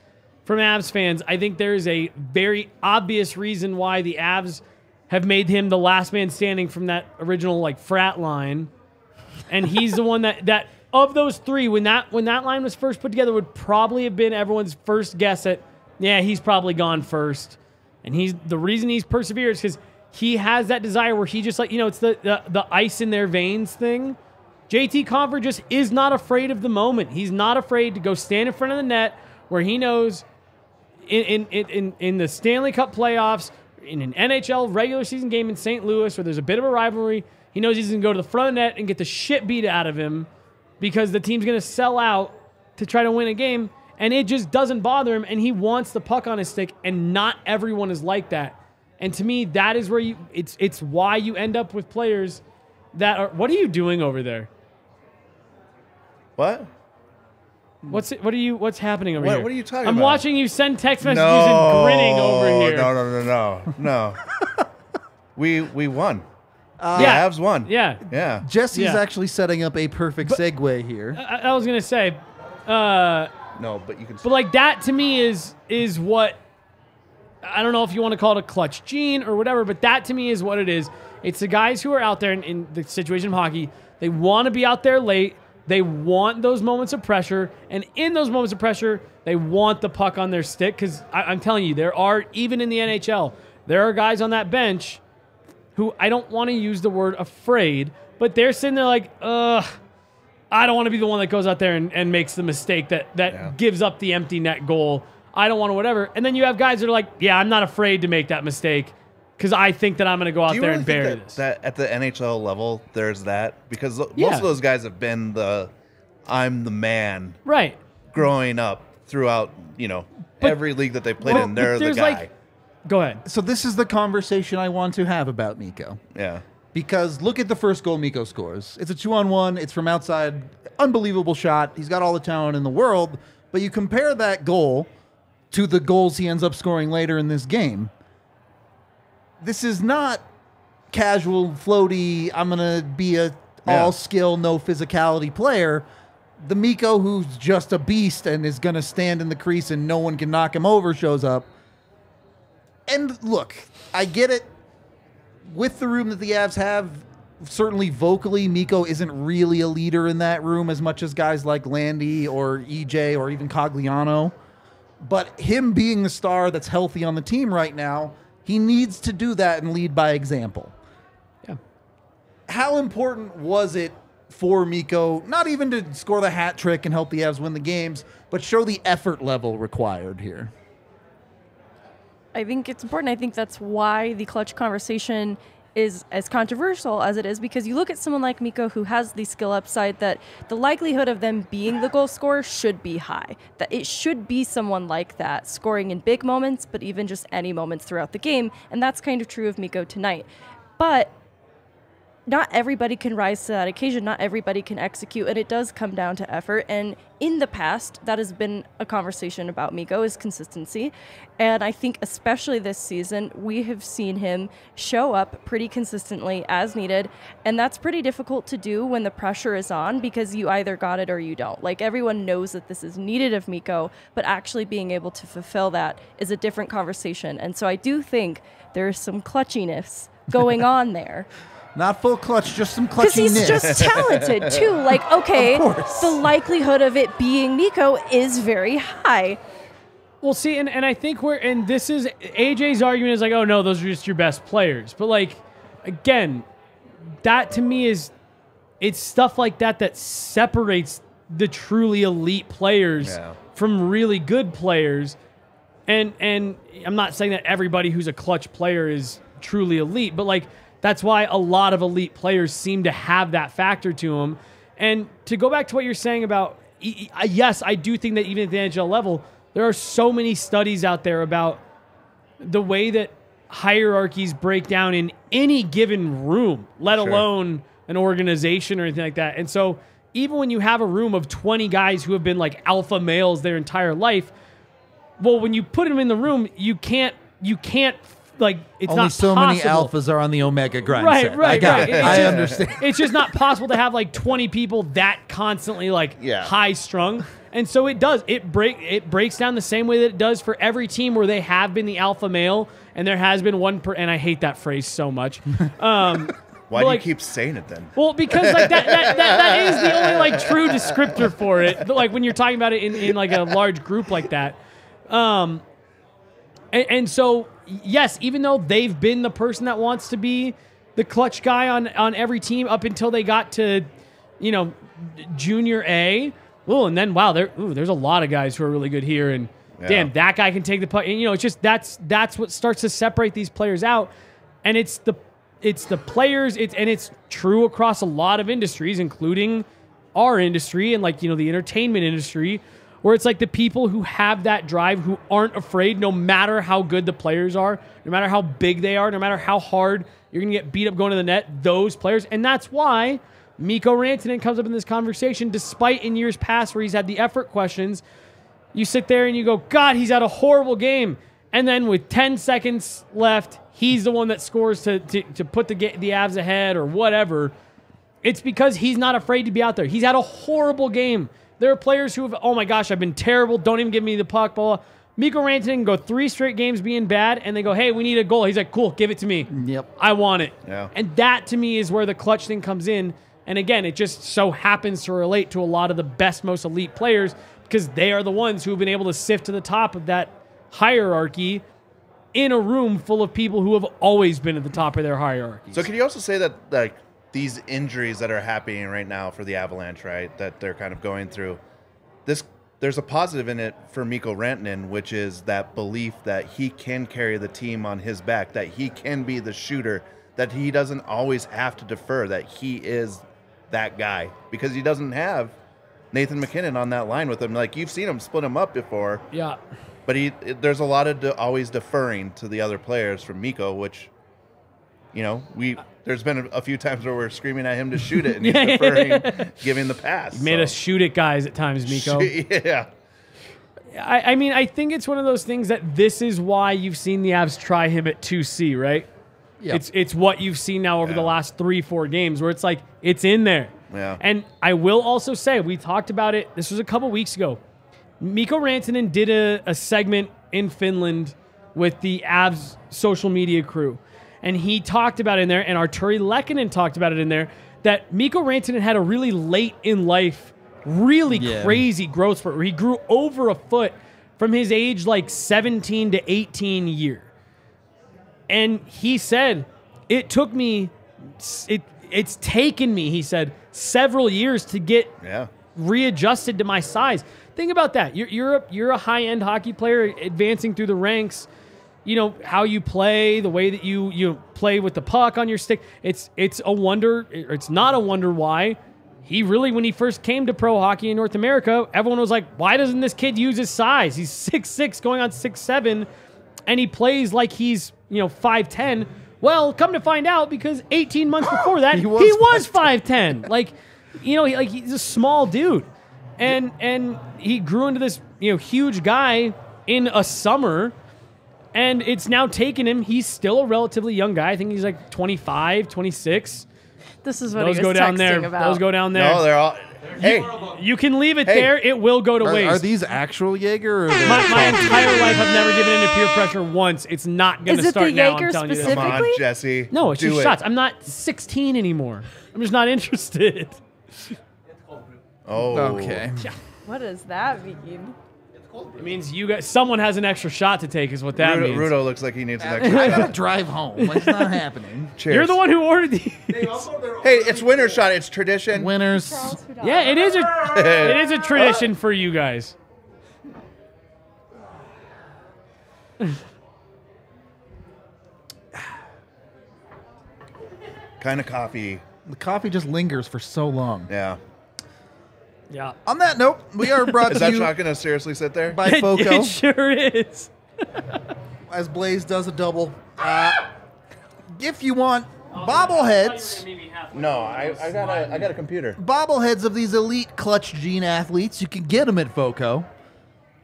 from Avs fans, I think there is a very obvious reason why the Avs have made him the last man standing from that original like frat line. And he's the one that that of those three, when that when that line was first put together, would probably have been everyone's first guess at, yeah, he's probably gone first. And he's the reason he's persevered is because he has that desire where he just like, you know, it's the, the the ice in their veins thing. JT Compher just is not afraid of the moment. He's not afraid to go stand in front of the net where he knows in in in, in the Stanley Cup playoffs, in an NHL regular season game in St. Louis where there's a bit of a rivalry, he knows he's going to go to the front net and get the shit beat out of him because the team's going to sell out to try to win a game and it just doesn't bother him and he wants the puck on his stick and not everyone is like that. And to me that is where you it's it's why you end up with players that are what are you doing over there? What? What's it, what are you what's happening over What- here? what are you talking I'm about? watching you send text messages No, and grinning over here. No, no, no, no, no. <laughs> we we won. the yeah. Avs won. Yeah. yeah. Jesse's Yeah. actually setting up a perfect segue here. I, I was gonna say, uh, No, but you can. but like that to me is is what I don't know if you want to call it a clutch gene or whatever, but that to me is what it is. It's the guys who are out there in, in the situation of hockey. They want to be out there late. They want those moments of pressure, and in those moments of pressure, they want the puck on their stick. Because I'm telling you, there are even in the NHL, there are guys on that bench who I don't want to use the word afraid, but they're sitting there like, ugh. I don't want to be the one that goes out there and, and makes the mistake that that Yeah. gives up the empty net goal. I don't want to whatever. And then you have guys that are like, yeah, I'm not afraid to make that mistake because I think that I'm going to go out there really and think bury that, this. that at the NHL level, there's that because lo- Yeah. most of those guys have been the "I'm the man" right. growing up throughout. You know, But- every league that they played Well, in, but they're the there's, guy. like- Go ahead. So this is the conversation I want to have about Mikko. yeah, Because look at the first goal Mikko scores. It's a two on one. It's from outside. Unbelievable shot. He's got all the talent in the world. But you compare that goal to the goals he ends up scoring later in this game. This is not casual, floaty, I'm going to be a Yeah. all skill, no physicality player. The Mikko who's just a beast and is going to stand in the crease and no one can knock him over shows up. And look, I get it with the room that the Avs have, certainly vocally, Mikko isn't really a leader in that room as much as guys like Landy or EJ or even Cogliano. But him being the star that's healthy on the team right now, he needs to do that and lead by example. Yeah. How important was it for Mikko, not even to score the hat trick and help the Avs win the games, but show the effort level required here? I think it's important. I think that's why the clutch conversation is as controversial as it is because you look at someone like Mikko who has the skill upside that the likelihood of them being the goal scorer should be high. That it should be someone like that scoring in big moments, but even just any moments throughout the game. And that's kind of true of Mikko tonight. But not everybody can rise to that occasion. Not everybody can execute, and it does come down to effort. And in the past, that has been a conversation about Mikko is consistency. And I think, especially this season, we have seen him show up pretty consistently as needed. And that's pretty difficult to do when the pressure is on because you either got it or you don't. Like everyone knows that this is needed of Mikko, but actually being able to fulfill that is a different conversation. And so I do think there's some clutchiness <laughs> going on there. Not full clutch, just some Because he's just talented too. <laughs> Like, okay, the likelihood of it being Nico is very high. Well, see, and, and I think we're, and this is, AJ's argument is like, oh no, those are just your best players. But like, again, that to me is, it's stuff like that that separates the truly elite players Yeah. from really good players. And, and I'm not saying that everybody who's a clutch player is truly elite, but like, that's why a lot of elite players seem to have that factor to them. And to go back to what you're saying about, yes, I do think that even at the NHL level, there are so many studies out there about the way that hierarchies break down in any given room, let Sure. alone an organization or anything like that. And so, even when you have a room of 20 guys who have been like alpha males their entire life, well, when you put them in the room, you can't you can't like it's Only not so many possible. alphas are on the Omega grind Right, set. right, I got right. it. It's I just- understand. It's just not possible to have like 20 people that constantly like Yeah. high strung. And so it does. It break it breaks down the same way that it does for every team where they have been the alpha male and there has been one per and I hate that phrase so much. <laughs> Um Why do like- you keep saying it then? well, because like that, that, that, that is the only like true descriptor for it. Like when you're talking about it in, in like a large group like that. Um, and, and so yes, even though they've been the person that wants to be the clutch guy on on every team up until they got to, you know, junior A. Oh, and then wow, there ooh, there's a lot of guys who are really good here, and damn, that guy can take the puck. And you know, it's just that's that's what starts to separate these players out, and it's the it's the players. It's and it's true across a lot of industries, including our industry and like you know the entertainment industry, where it's like the people who have that drive, who aren't afraid, no matter how good the players are, no matter how big they are, no matter how hard you're gonna get beat up going to the net. Those players, and that's why. Mikko Rantanen comes up in this conversation, despite in years past where he's had the effort questions. You sit there and you go, God, he's had a horrible game. And then with 10 seconds left, he's the one that scores to, to, to put the, the Avs ahead or whatever. It's because he's not afraid to be out there. He's had a horrible game. There are players who have, oh my gosh, I've been terrible. Don't even give me the puck. Blah, blah. Mikko Rantanen can go three straight games being bad, and they go, hey, we need a goal. He's like, cool, give it to me. Yep. I want it. Yeah. And that to me is where the clutch thing comes in. And again, it just so happens to relate to a lot of the best, most elite players because they are the ones who have been able to sift to the top of that hierarchy in a room full of people who have always been at the top of their hierarchy. So can you also say that like these injuries that are happening right now for the Avalanche, right? That they're kind of going through. This there's a positive in it for Mikko Rantanen, which is that belief that he can carry the team on his back, that he can be the shooter, that he doesn't always have to defer, that he is that guy because he doesn't have Nathan MacKinnon on that line with him. Like you've seen him split him up before, yeah. but he there's a lot of de- always deferring to the other players from Mikko, which you know we there's been a, a few times where we're screaming at him to shoot it and <laughs> he's deferring, giving the pass. Made so. us shoot it, guys, at times, Mikko. <laughs> yeah, I, I mean, I think it's one of those things that this is why you've seen the Avs try him at 2C, right? Yeah. It's it's what you've seen now over the last three, four games where it's like it's in there. Yeah. And I will also say, we talked about it, this was a couple weeks ago. Mikko Rantanen did a, a segment in Finland with the Avs social media crew. And he talked about it in there, and Artturi Lehkonen talked about it in there, that Mikko Rantanen had a really late in life, really Yeah. crazy growth spurt where he grew over a foot from his age like 17 to 18 year. And he said, it took me, it, it's taken me, he said, several years to get yeah. readjusted to my size. Think about that. You're you're a, you're a high end hockey player advancing through the ranks. You know how you play, the way that you you play with the puck on your stick. It's it's a wonder. It's not a wonder why he really when he first came to pro hockey in North America, everyone was like, why doesn't this kid use his size? He's six six, going on six seven, and he plays like he's you know five ten. Well, come to find out, because 18 months before that, <laughs> He was was, five ten. Like, you know, he, like he's a small dude, and and he grew into this you know huge guy in a summer, and it's now taken him. He's still a relatively young guy. I think he's like 25, 26. This is what Those he was go down texting there. about. Those go down there. No, they're all. Hey, you can leave it Hey. there. It will go to Are, waste. are these actual Jaeger? Or are they my, my coffee? entire life, I've never given into peer pressure once. It's not going Is to it the start now. Jaeger I'm telling you this. come on, Specifically? Jesse. No, it's Do just it. shots. I'm not 16 anymore. I'm just not interested. Oh, Okay. What does that mean? It means you got someone has an extra shot to take, is what that Rudo, means. Rudo looks like he needs an I extra gotta <laughs> drive home. It's not <laughs> happening. Cheers. You're the one who ordered these. Hey, it's winner shot. It's tradition. Winners. yeah, it is a it is a <laughs> tradition for you guys. Kind of coffee. The coffee just lingers for so long. Yeah. Yeah. On that note, we are brought Is to that you shot gonna seriously sit there? by <laughs> It, Foco it sure is. <laughs> as Blaze does a double. Uh, if you want bobbleheads, No, I, I got a I got a computer. bobbleheads of these elite clutch gene athletes, you can get them at Foco.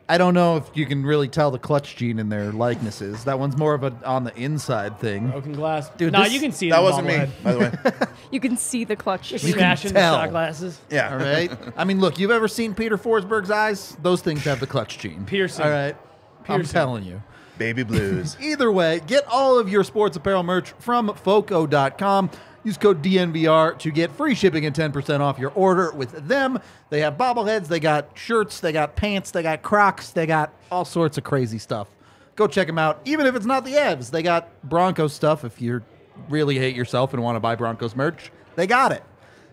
I don't know if you can really tell the clutch gene in their likenesses. That one's more of a on the inside thing. Broken glass. Dude, nah, this- you can see That the wasn't me, bobblehead. by the way. <laughs> You can see the clutch. Just You can smashing the tell. shot glasses. Yeah. All right. I mean, look, you've ever seen Peter Forsberg's eyes? Those things have the clutch gene. Piercing. All right. I'm Piercing. telling you. Baby blues. Either way, get all of your sports apparel merch from foco.com. Use code DNVR to get free shipping and 10% off your order with them. They have bobbleheads, they got shirts, they got pants, they got Crocs, they got all sorts of crazy stuff. Go check them out. Even if it's not the Avs, they got Broncos stuff. If you really hate yourself and want to buy Broncos merch, they got it.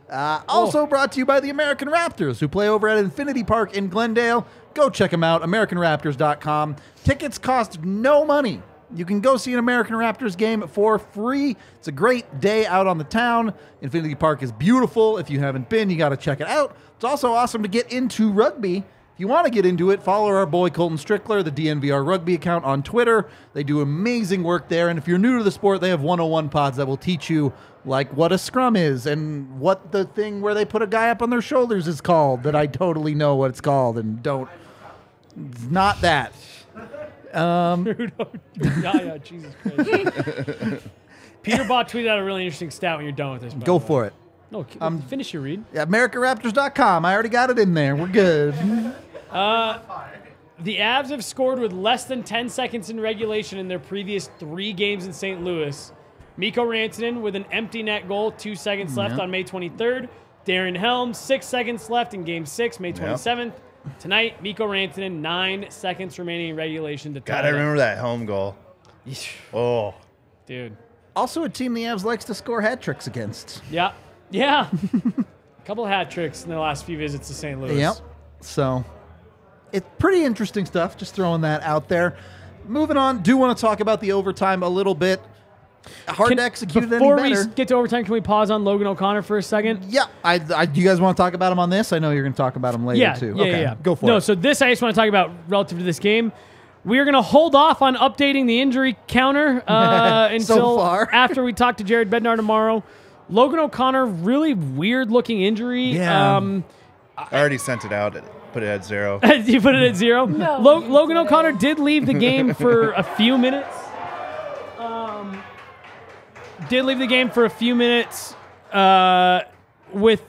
Uh, also brought to you by the American Raptors, who play over at Infinity Park in Glendale. Go check them out, AmericanRaptors.com. Tickets cost no money. You can go see an American Raptors game for free. It's a great day out on the town. Infinity Park is beautiful. If you haven't been, you got to check it out. It's also awesome to get into rugby. If you want to get into it, follow our boy Colton Strickler, the DNVR rugby account on Twitter. They do amazing work there. And if you're new to the sport, they have 101 pods that will teach you like what a scrum is and what the thing where they put a guy up on their shoulders is called that I totally know what it's called and don't it's not that. Um, <laughs> oh, yeah, yeah, Jesus Christ. <laughs> Peter Baugh tweeted out a really interesting stat when you're done with this. Go the way. for it. No, k- um, finish your read. Yeah, AmericanRaptors.com. I already got it in there. We're good. <laughs> Uh, the Avs have scored with less than 10 seconds in regulation in their previous three games in St. Louis. Mikko Rantanen with an empty net goal, two seconds left Yeah. on May 23rd. Darren Helm, six seconds left in game six, May 27th. Tonight, Mikko Rantanen, nine seconds remaining in regulation to tie God, I it up. remember that home goal. <sighs> Oh, Dude. Also, a team the Avs likes to score hat tricks against. Yeah. Yeah. a <laughs> couple hat tricks in the last few visits to St. Louis. Yep. So, it's pretty interesting stuff. Just throwing that out there. Moving on, do want to talk about the overtime a little bit. Hard Can- to execute it before any we get to overtime, can we pause on Logan O'Connor for a second? yeah, I, I, do you guys want to talk about him on this? I know you're going to talk about him later yeah, too. Yeah, okay, yeah, yeah. go for no, it. so this I just want to talk about relative to this game. We are going to hold off on updating the injury counter <laughs> uh, until far. <laughs> after we talk to Jared Bednar tomorrow. Logan O'Connor, really weird looking injury. Yeah. Um, I already sent it out. Put it at zero. <laughs> you put it at zero. No, Lo- Logan didn't. O'Connor did leave the game for a few minutes. Um, did leave the game for a few minutes uh, with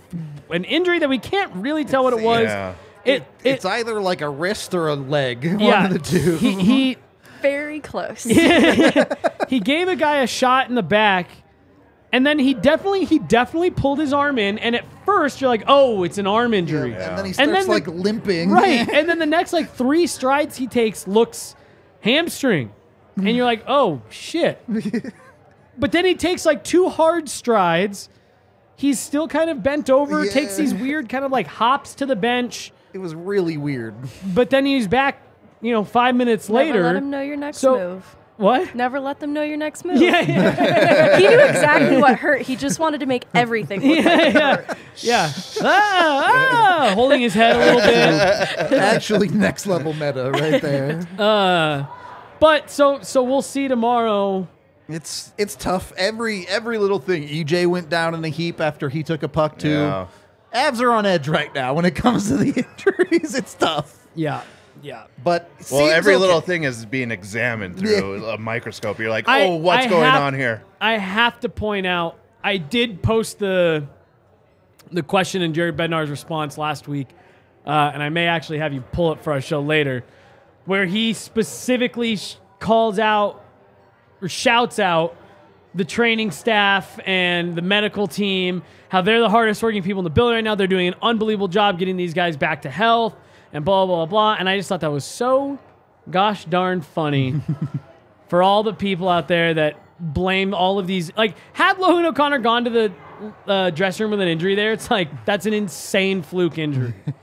an injury that we can't really tell what it was. Yeah. It, it, it's either like a wrist or a leg. <laughs> yeah, One of the two. He, he <laughs> Very close. <laughs> he gave a guy a shot in the back, and then he definitely he definitely pulled his arm in. And at first you're like, oh, it's an arm injury. And then he And starts then the- like limping. Right. and then the next like three strides he takes looks hamstring. And you're like, oh shit. But then he takes like two hard strides. He's still kind of bent over, Yeah. takes these weird kind of like hops to the bench, It was really weird. but then he's back, you know, five minutes Never later. let him know your next So- move. What? Never let them know your next move. Yeah, yeah, <laughs> He knew exactly what hurt. He just wanted to make everything look like it yeah, hurt. yeah. Ah, ah, holding his head a little bit. <laughs> Actually, next level meta right there. Uh, but so so we'll see tomorrow. It's it's tough. Every every little thing. EJ went down in a heap after he took a puck too. Yeah. Avs are on edge right now when it comes to the <laughs> injuries. It's tough. Yeah, yeah. But Well, every okay. little thing is being examined through a microscope. You're like, I- oh, what's I going have- on here? I have to point out, I did post the the question in Jerry Bednar's response last week, uh, and I may actually have you pull it for our show later, where he specifically sh- calls out or shouts out the training staff and the medical team, how they're the hardest working people in the building right now. They're doing an unbelievable job getting these guys back to health and blah, blah, blah, blah. And I just thought that was so gosh darn funny <laughs> for all the people out there that blame all of these. Like, had Logan O'Connor gone to the uh, dressing room with an injury there, it's like, that's an insane fluke injury. <laughs>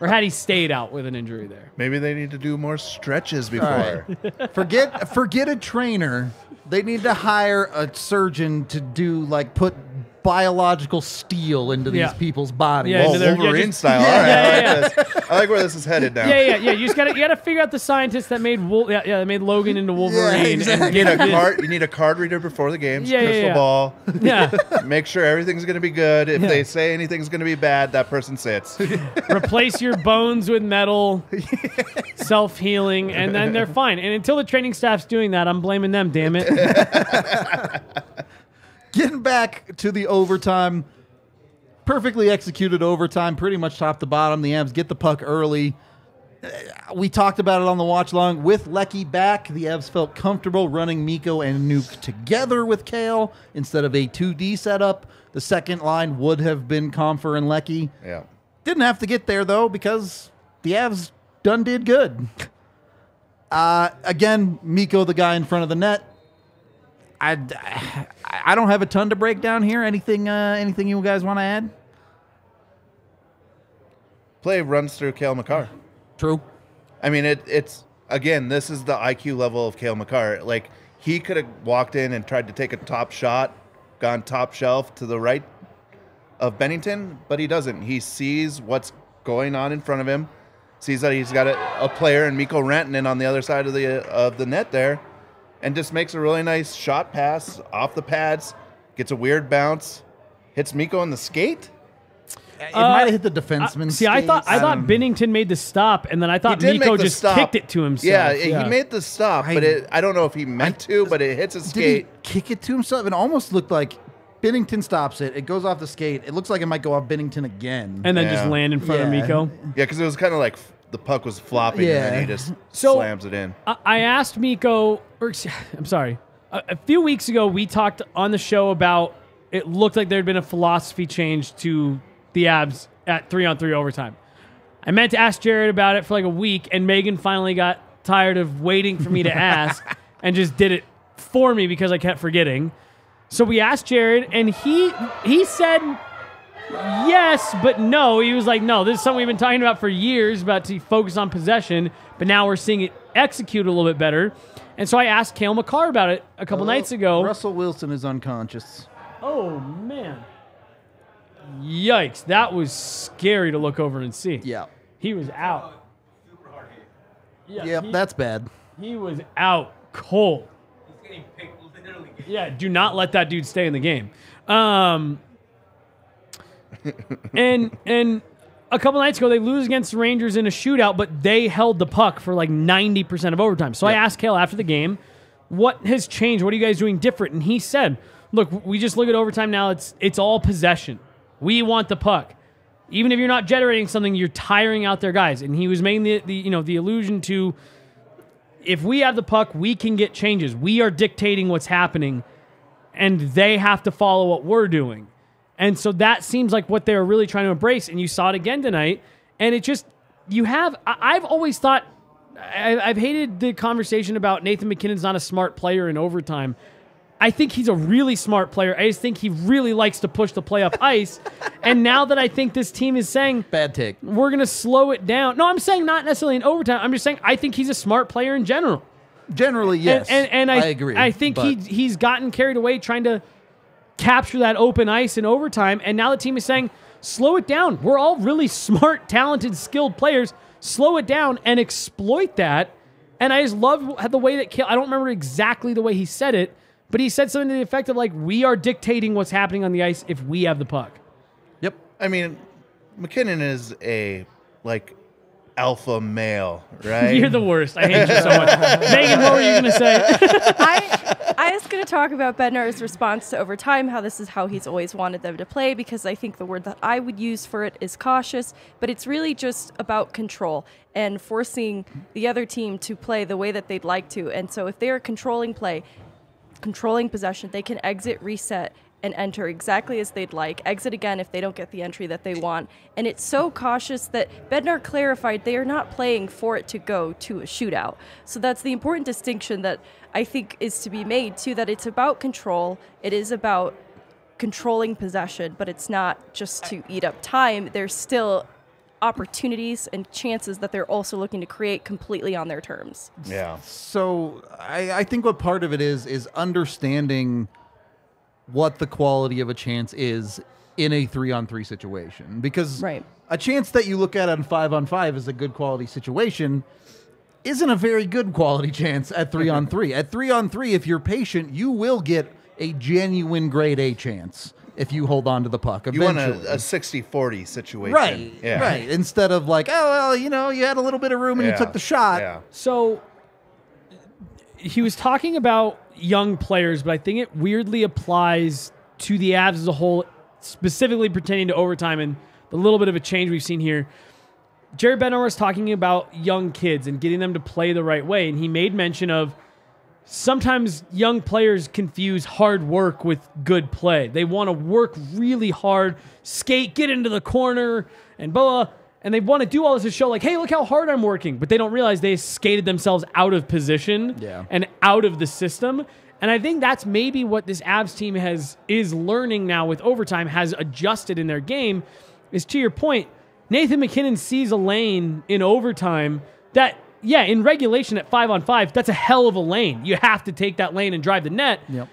or had he stayed out with an injury there. Maybe they need to do more stretches before. right. forget forget a trainer. They need to hire a surgeon to do like put biological steel into these Yeah. people's bodies. Yeah, Oh, into their- yeah, Wolverine just- style. <laughs> Yeah, All right, yeah, I, yeah, like this. I like where this is headed now. Yeah, yeah, yeah. You just gotta you gotta figure out the scientists that made Wol- yeah, yeah, that made Logan into Wolverine. exactly. and You need a get card. You need a card reader before the games. Yeah, yeah, crystal yeah. ball. Yeah, <laughs> Make sure everything's going to be good. If Yeah. they say anything's going to be bad, that person sits. <laughs> replace your bones with metal, self healing, and then they're fine. And until the training staff's doing that, I'm blaming them. Damn it. Getting back to the overtime, perfectly executed overtime, pretty much top to bottom. The Avs get the puck early. We talked about it on the watch long. With Lecky back, the Avs felt comfortable running Mikko and Nuke together with Cale instead of a 2D setup. The second line would have been Compher and Lecky. yeah. Didn't have to get there though because the Avs done did good. Uh, again, Mikko, the guy in front of the net. I, I don't have a ton to break down here. Anything, uh, anything you guys want to add? Play runs through Cale Makar. True. I mean, it, it's again, this is the IQ level of Cale Makar. Like he could have walked in and tried to take a top shot, gone top shelf to the right of Binnington, but he doesn't. He sees what's going on in front of him, sees that he's got a, a player and Mikko Rantanen on the other side of the of the net there, and just makes a really nice shot pass off the pads, gets a weird bounce, hits Mikko in the skate. It might have hit the Uh, defenseman. see, I thought I skates. thought Binnington made the stop, and then I thought Mikko just stop. kicked it to himself. Yeah, he made the stop, but I- it, I don't know if he meant to, but it hits his Did skate. he kick it to himself? It almost looked like Binnington stops it. It goes off the skate. It looks like it might go off Binnington again. and then just land in front of Mikko. Yeah, because it was kind of like f- the puck was flopping and then he just So- slams it in. I- I asked Mikko, or <laughs> I'm sorry, a, a few weeks ago we talked on the show about it looked like there had been a philosophy change to the Avs at three on three overtime. I meant to ask Jared about it for like a week, and Megan finally got tired of waiting for me to <laughs> ask and just did it for me because I kept forgetting. So we asked Jared, and he he said yes, but no. He was like, no, this is something we've been talking about for years about to focus on possession, but now we're seeing it execute a little bit better. And so I asked Cale Makar about it a couple nights ago. Russell Wilson is unconscious. Oh, man. Yikes. That was scary to look over and see. Yeah. He was out. Yeah, Yep, he, that's bad. he was out cold. <laughs> Yeah, do not let that dude stay in the game. Um, <laughs> and and a couple nights ago they lose against the Rangers in a shootout, but they held the puck for like ninety percent of overtime. So I asked Cale after the game, "What has changed? What are you guys doing different?" And he said, "Look, we just look at overtime now. It's it's all possession. We want the puck." Even if you're not generating something, you're tiring out their guys. And he was making the, the you know the allusion to if we have the puck, we can get changes. We are dictating what's happening, and they have to follow what we're doing. And so that seems like what they're really trying to embrace. And you saw it again tonight. And it just, you have, I- I've always thought, I, I've hated the conversation about Nathan MacKinnon's not a smart player in overtime. I think he's a really smart player. I just think he really likes to push the play up ice. <laughs> and now that I think this team is saying, Bad take. we're going to slow it down. No, I'm saying not necessarily in overtime. I'm just saying I think he's a smart player in general. Generally, yes. And, and, and I, agree. I think but he he's gotten carried away trying to capture that open ice in overtime. And now the team is saying, slow it down. We're all really <laughs> smart, talented, skilled players. Slow it down and exploit that. And I just love the way that Cale, I don't remember exactly the way he said it, but he said something to the effect of like, we are dictating what's happening on the ice if we have the puck. Yep. I mean, MacKinnon is a like alpha male, <laughs> right? You're the worst. I hate you so much. <laughs> Megan, what were you going to say? <laughs> I, I was going to talk about Bednar's response to overtime, how this is how he's always wanted them to play, because I think the word that I would use for it is cautious, but it's really just about control and forcing the other team to play the way that they'd like to. And so if they are controlling play, controlling possession, they can exit, reset, and enter exactly as they'd like, exit again if they don't get the entry that they want. And it's so cautious that Bednar clarified they are not playing for it to go to a shootout. So that's the important distinction that I think is to be made too that it's about control, it is about controlling possession, but it's not just to eat up time. There's still opportunities and chances that they're also looking to create completely on their terms. yeah. So I, I think what part of it is is understanding what the quality of a chance is in a three on three situation. Because Right. a chance that you look at on five on five is a good quality situation isn't a very good quality <laughs> chance at three on three. At three on three, if you're patient, you will get a genuine grade A chance if you hold on to the puck. You want eventually. a, a 60-40 situation. Right, Yeah. right. Instead of like, oh well, you know, you had a little bit of room and Yeah. you took the shot. Yeah. So he was talking about young players, but I think it weirdly applies to the Avs as a whole, specifically pertaining to overtime and the little bit of a change we've seen here. Jared Bednar was talking about young kids and getting them to play the right way, and he made mention of sometimes young players confuse hard work with good play. They want to work really hard, skate, get into the corner, and blah, and they want to do all this to show, like, hey, look how hard I'm working. But they don't realize they skated themselves out of position Yeah. and out of the system. And I think that's maybe what this Avs team has is learning now with overtime, has adjusted in their game. Is to your point, Nathan MacKinnon sees a lane in overtime that, yeah, in regulation at five on five, that's a hell of a lane. You have to take that lane and drive the net. Yep.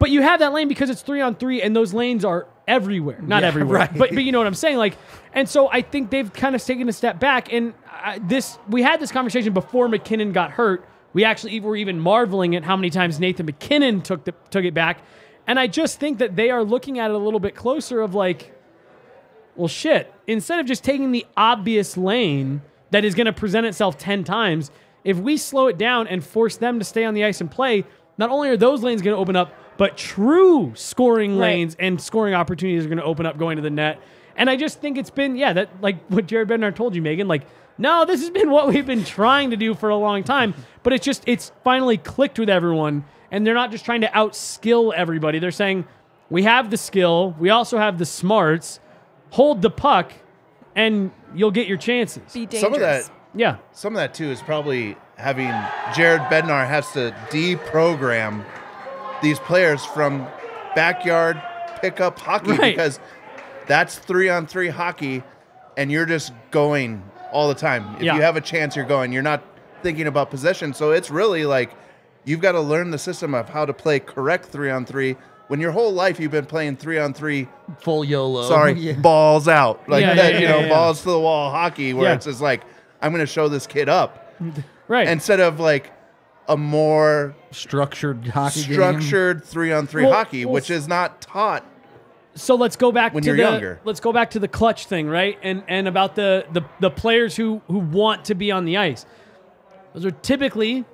But you have that lane because it's three on three, and those lanes are everywhere. Not Yeah, <laughs> everywhere, right. but but you know what I'm saying. Like, and so I think they've kind of taken a step back. And uh, this we had this conversation before MacKinnon got hurt. We actually were even marveling at how many times Nathan MacKinnon took the, took it back. And I just think that they are looking at it a little bit closer of like, well, shit. Instead of just taking the obvious lane that is going to present itself 10 times, if we slow it down and force them to stay on the ice and play, not only are those lanes going to open up, but true scoring Right. lanes and scoring opportunities are going to open up going to the net. And I just think it's been, yeah, that like what Jared Bednar told you, Megan. Like, no, this has been what we've been trying to do for a long time, but it's just, it's finally clicked with everyone. And they're not just trying to outskill everybody. They're saying, we have the skill, we also have the smarts, hold the puck, and you'll get your chances. Be dangerous. Some of that Yeah. some of that too is probably having Jared Bednar has to deprogram these players from backyard pickup hockey Right. because that's three on three hockey and you're just going all the time. If Yeah. you have a chance, you're going. You're not thinking about possession. So it's really like you've got to learn the system of how to play correct three on three. When your whole life you've been playing three on three Full YOLO. sorry, <laughs> Yeah. balls out. Like Yeah, that, <laughs> yeah, you yeah, know, yeah. balls to the wall hockey where Yeah. it's just like, I'm gonna show this kid up. <laughs> Right. Instead of like a more Structured hockey game. structured three on three Well- hockey, well, which is not taught. so let's go back When to you're the younger. let's go back to the clutch thing, right? And and about the the the players who who want to be on the ice. Those are typically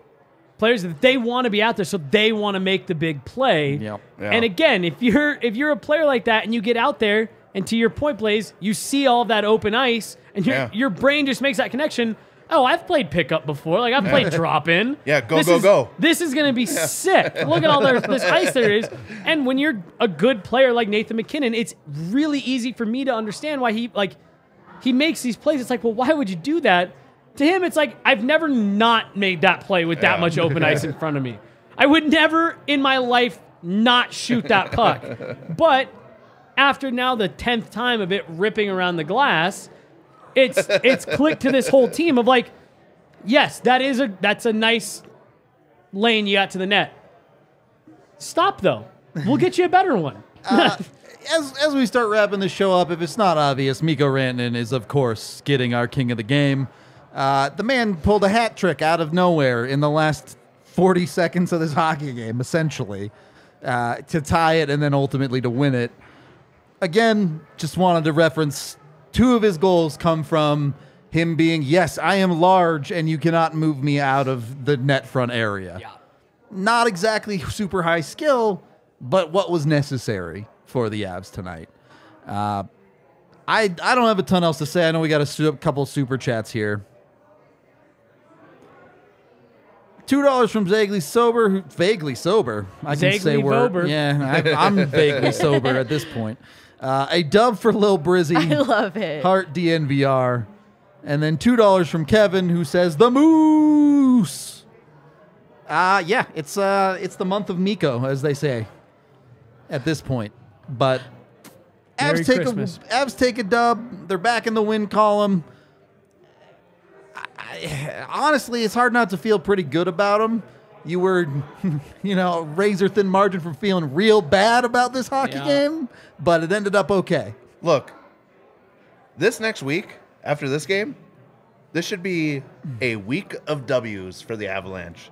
players that they want to be out there, so they want to make the big play. Yep. Yeah. And again, if you're if you're a player like that and you get out there and to your point, Blaze, you see all that open ice, and your Yeah. your brain just makes that connection. Oh, I've played pickup before. Like I've played drop in. <laughs> Yeah, go, This go, is- go. This is gonna be sick. Look at all there, this ice there is. And when you're a good player like Nathan MacKinnon, it's really easy for me to understand why he like he makes these plays. It's like, well, why would you do that? To him, it's like I've never not made that play with that much open ice in <laughs> front of me. I would never in my life not shoot that puck. <laughs> But after now the tenth time of it ripping around the glass, it's it's clicked to this whole team of like, yes, that is a that's a nice lane you got to the net. Stop though. We'll get you a better one. <laughs> as as we start wrapping the show up, if it's not obvious, Mikko Rantanen is of course getting our king of the game. Uh, the man pulled a hat trick out of nowhere in the last 40 seconds of this hockey game, essentially, uh, to tie it and then ultimately to win it. Again, just wanted to reference two of his goals come from him being, yes, I am large and you cannot move me out of the net front area not exactly super high skill, but what was necessary for the Avs tonight. Uh, I I don't have a ton else to say. I know we got a su- couple super chats here. Two dollars from Vaguely Sober, who vaguely sober. I can say Vaguely we're Vober. yeah. I, I'm vaguely <laughs> sober at this point. Uh, a dub for Lil Brizzy. <laughs> I love it. Heart DNVR. And then $2 from Kevin who says the moose. Uh yeah, it's uh it's the month of Mikko, as they say. At this point. But Merry Avs take Christmas. a Avs take a dub. They're back in the win column. I, I- honestly, it's hard not to feel pretty good about them. You were, <laughs> you know, razor thin margin from feeling real bad about this hockey Yeah. game, but it ended up okay. Look, this next week after this game, this should be a week of W's for the Avalanche.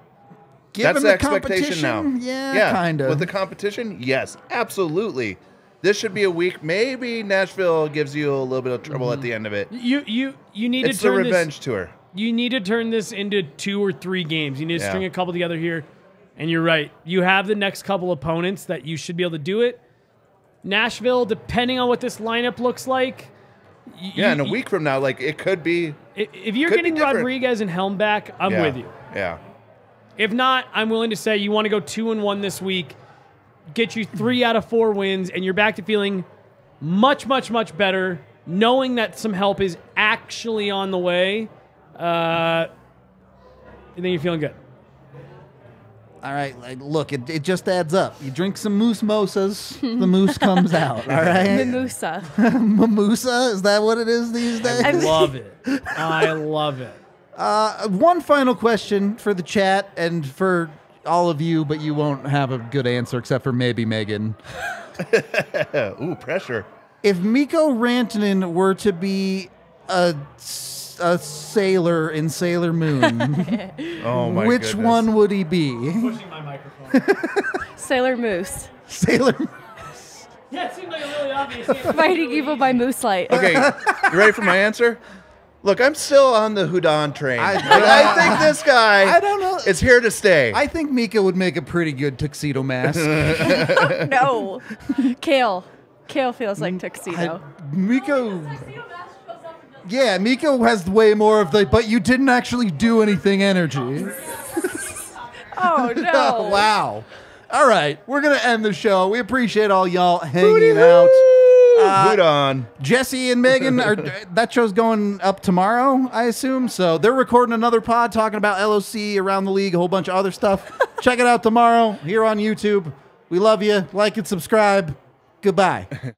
Given That's the the expectation now. competition, Yeah, kind of. With the competition, yes, absolutely. This should be a week. Maybe Nashville gives you a little bit of trouble at mm. the end of it. You you you need It's to the turn revenge this. tour. You need to turn this into two or three games. You need to Yeah. string a couple together here. And you're right. You have the next couple opponents that you should be able to do it. Nashville, depending on what this lineup looks like. Yeah, in a week from now, like it could be. If you're getting. Rodriguez and Helm back, I'm yeah, with you. Yeah. If not, I'm willing to say you want to go two and one this week, get you three out of four wins, and you're back to feeling much, much, much better, knowing that some help is actually on the way. Uh, and then you're feeling good. All right, like, look, it, it just adds up. You drink some moose mosas, the moose comes <laughs> out. All right, Mimosa. <laughs> mimosa is that what it is these days? I love it. <laughs> I love it. Uh, one final question for the chat and for all of you, but you won't have a good answer except for maybe Megan. Ooh, pressure. If Mikko Rantanen were to be a, s- a sailor in Sailor Moon, <laughs> Oh my god. which goodness. one would he be? Pushing my microphone. <laughs> Sailor Moose. Sailor. yeah, it seemed like a really obvious answer. Fighting evil by Mooselight. Okay, you ready for my answer? Look, I'm still on the Hudon train. I- but I think this guy I don't know. is here to stay. I think Mika would make a pretty good tuxedo mask. <laughs> no. Cale. Kale feels like tuxedo. Mikko. Yeah, Mikko has way more of the, but you didn't actually do anything energy. oh <laughs> no. <laughs> wow. All right, we're going to end the show. We appreciate all y'all hanging out. Uh, Hudon. Jesse and Megan are <laughs> that show's going up tomorrow, I assume. So they're recording another pod talking about LOC around the league, a whole bunch of other stuff. Check it out tomorrow here on YouTube. We love you. Like and subscribe. Goodbye.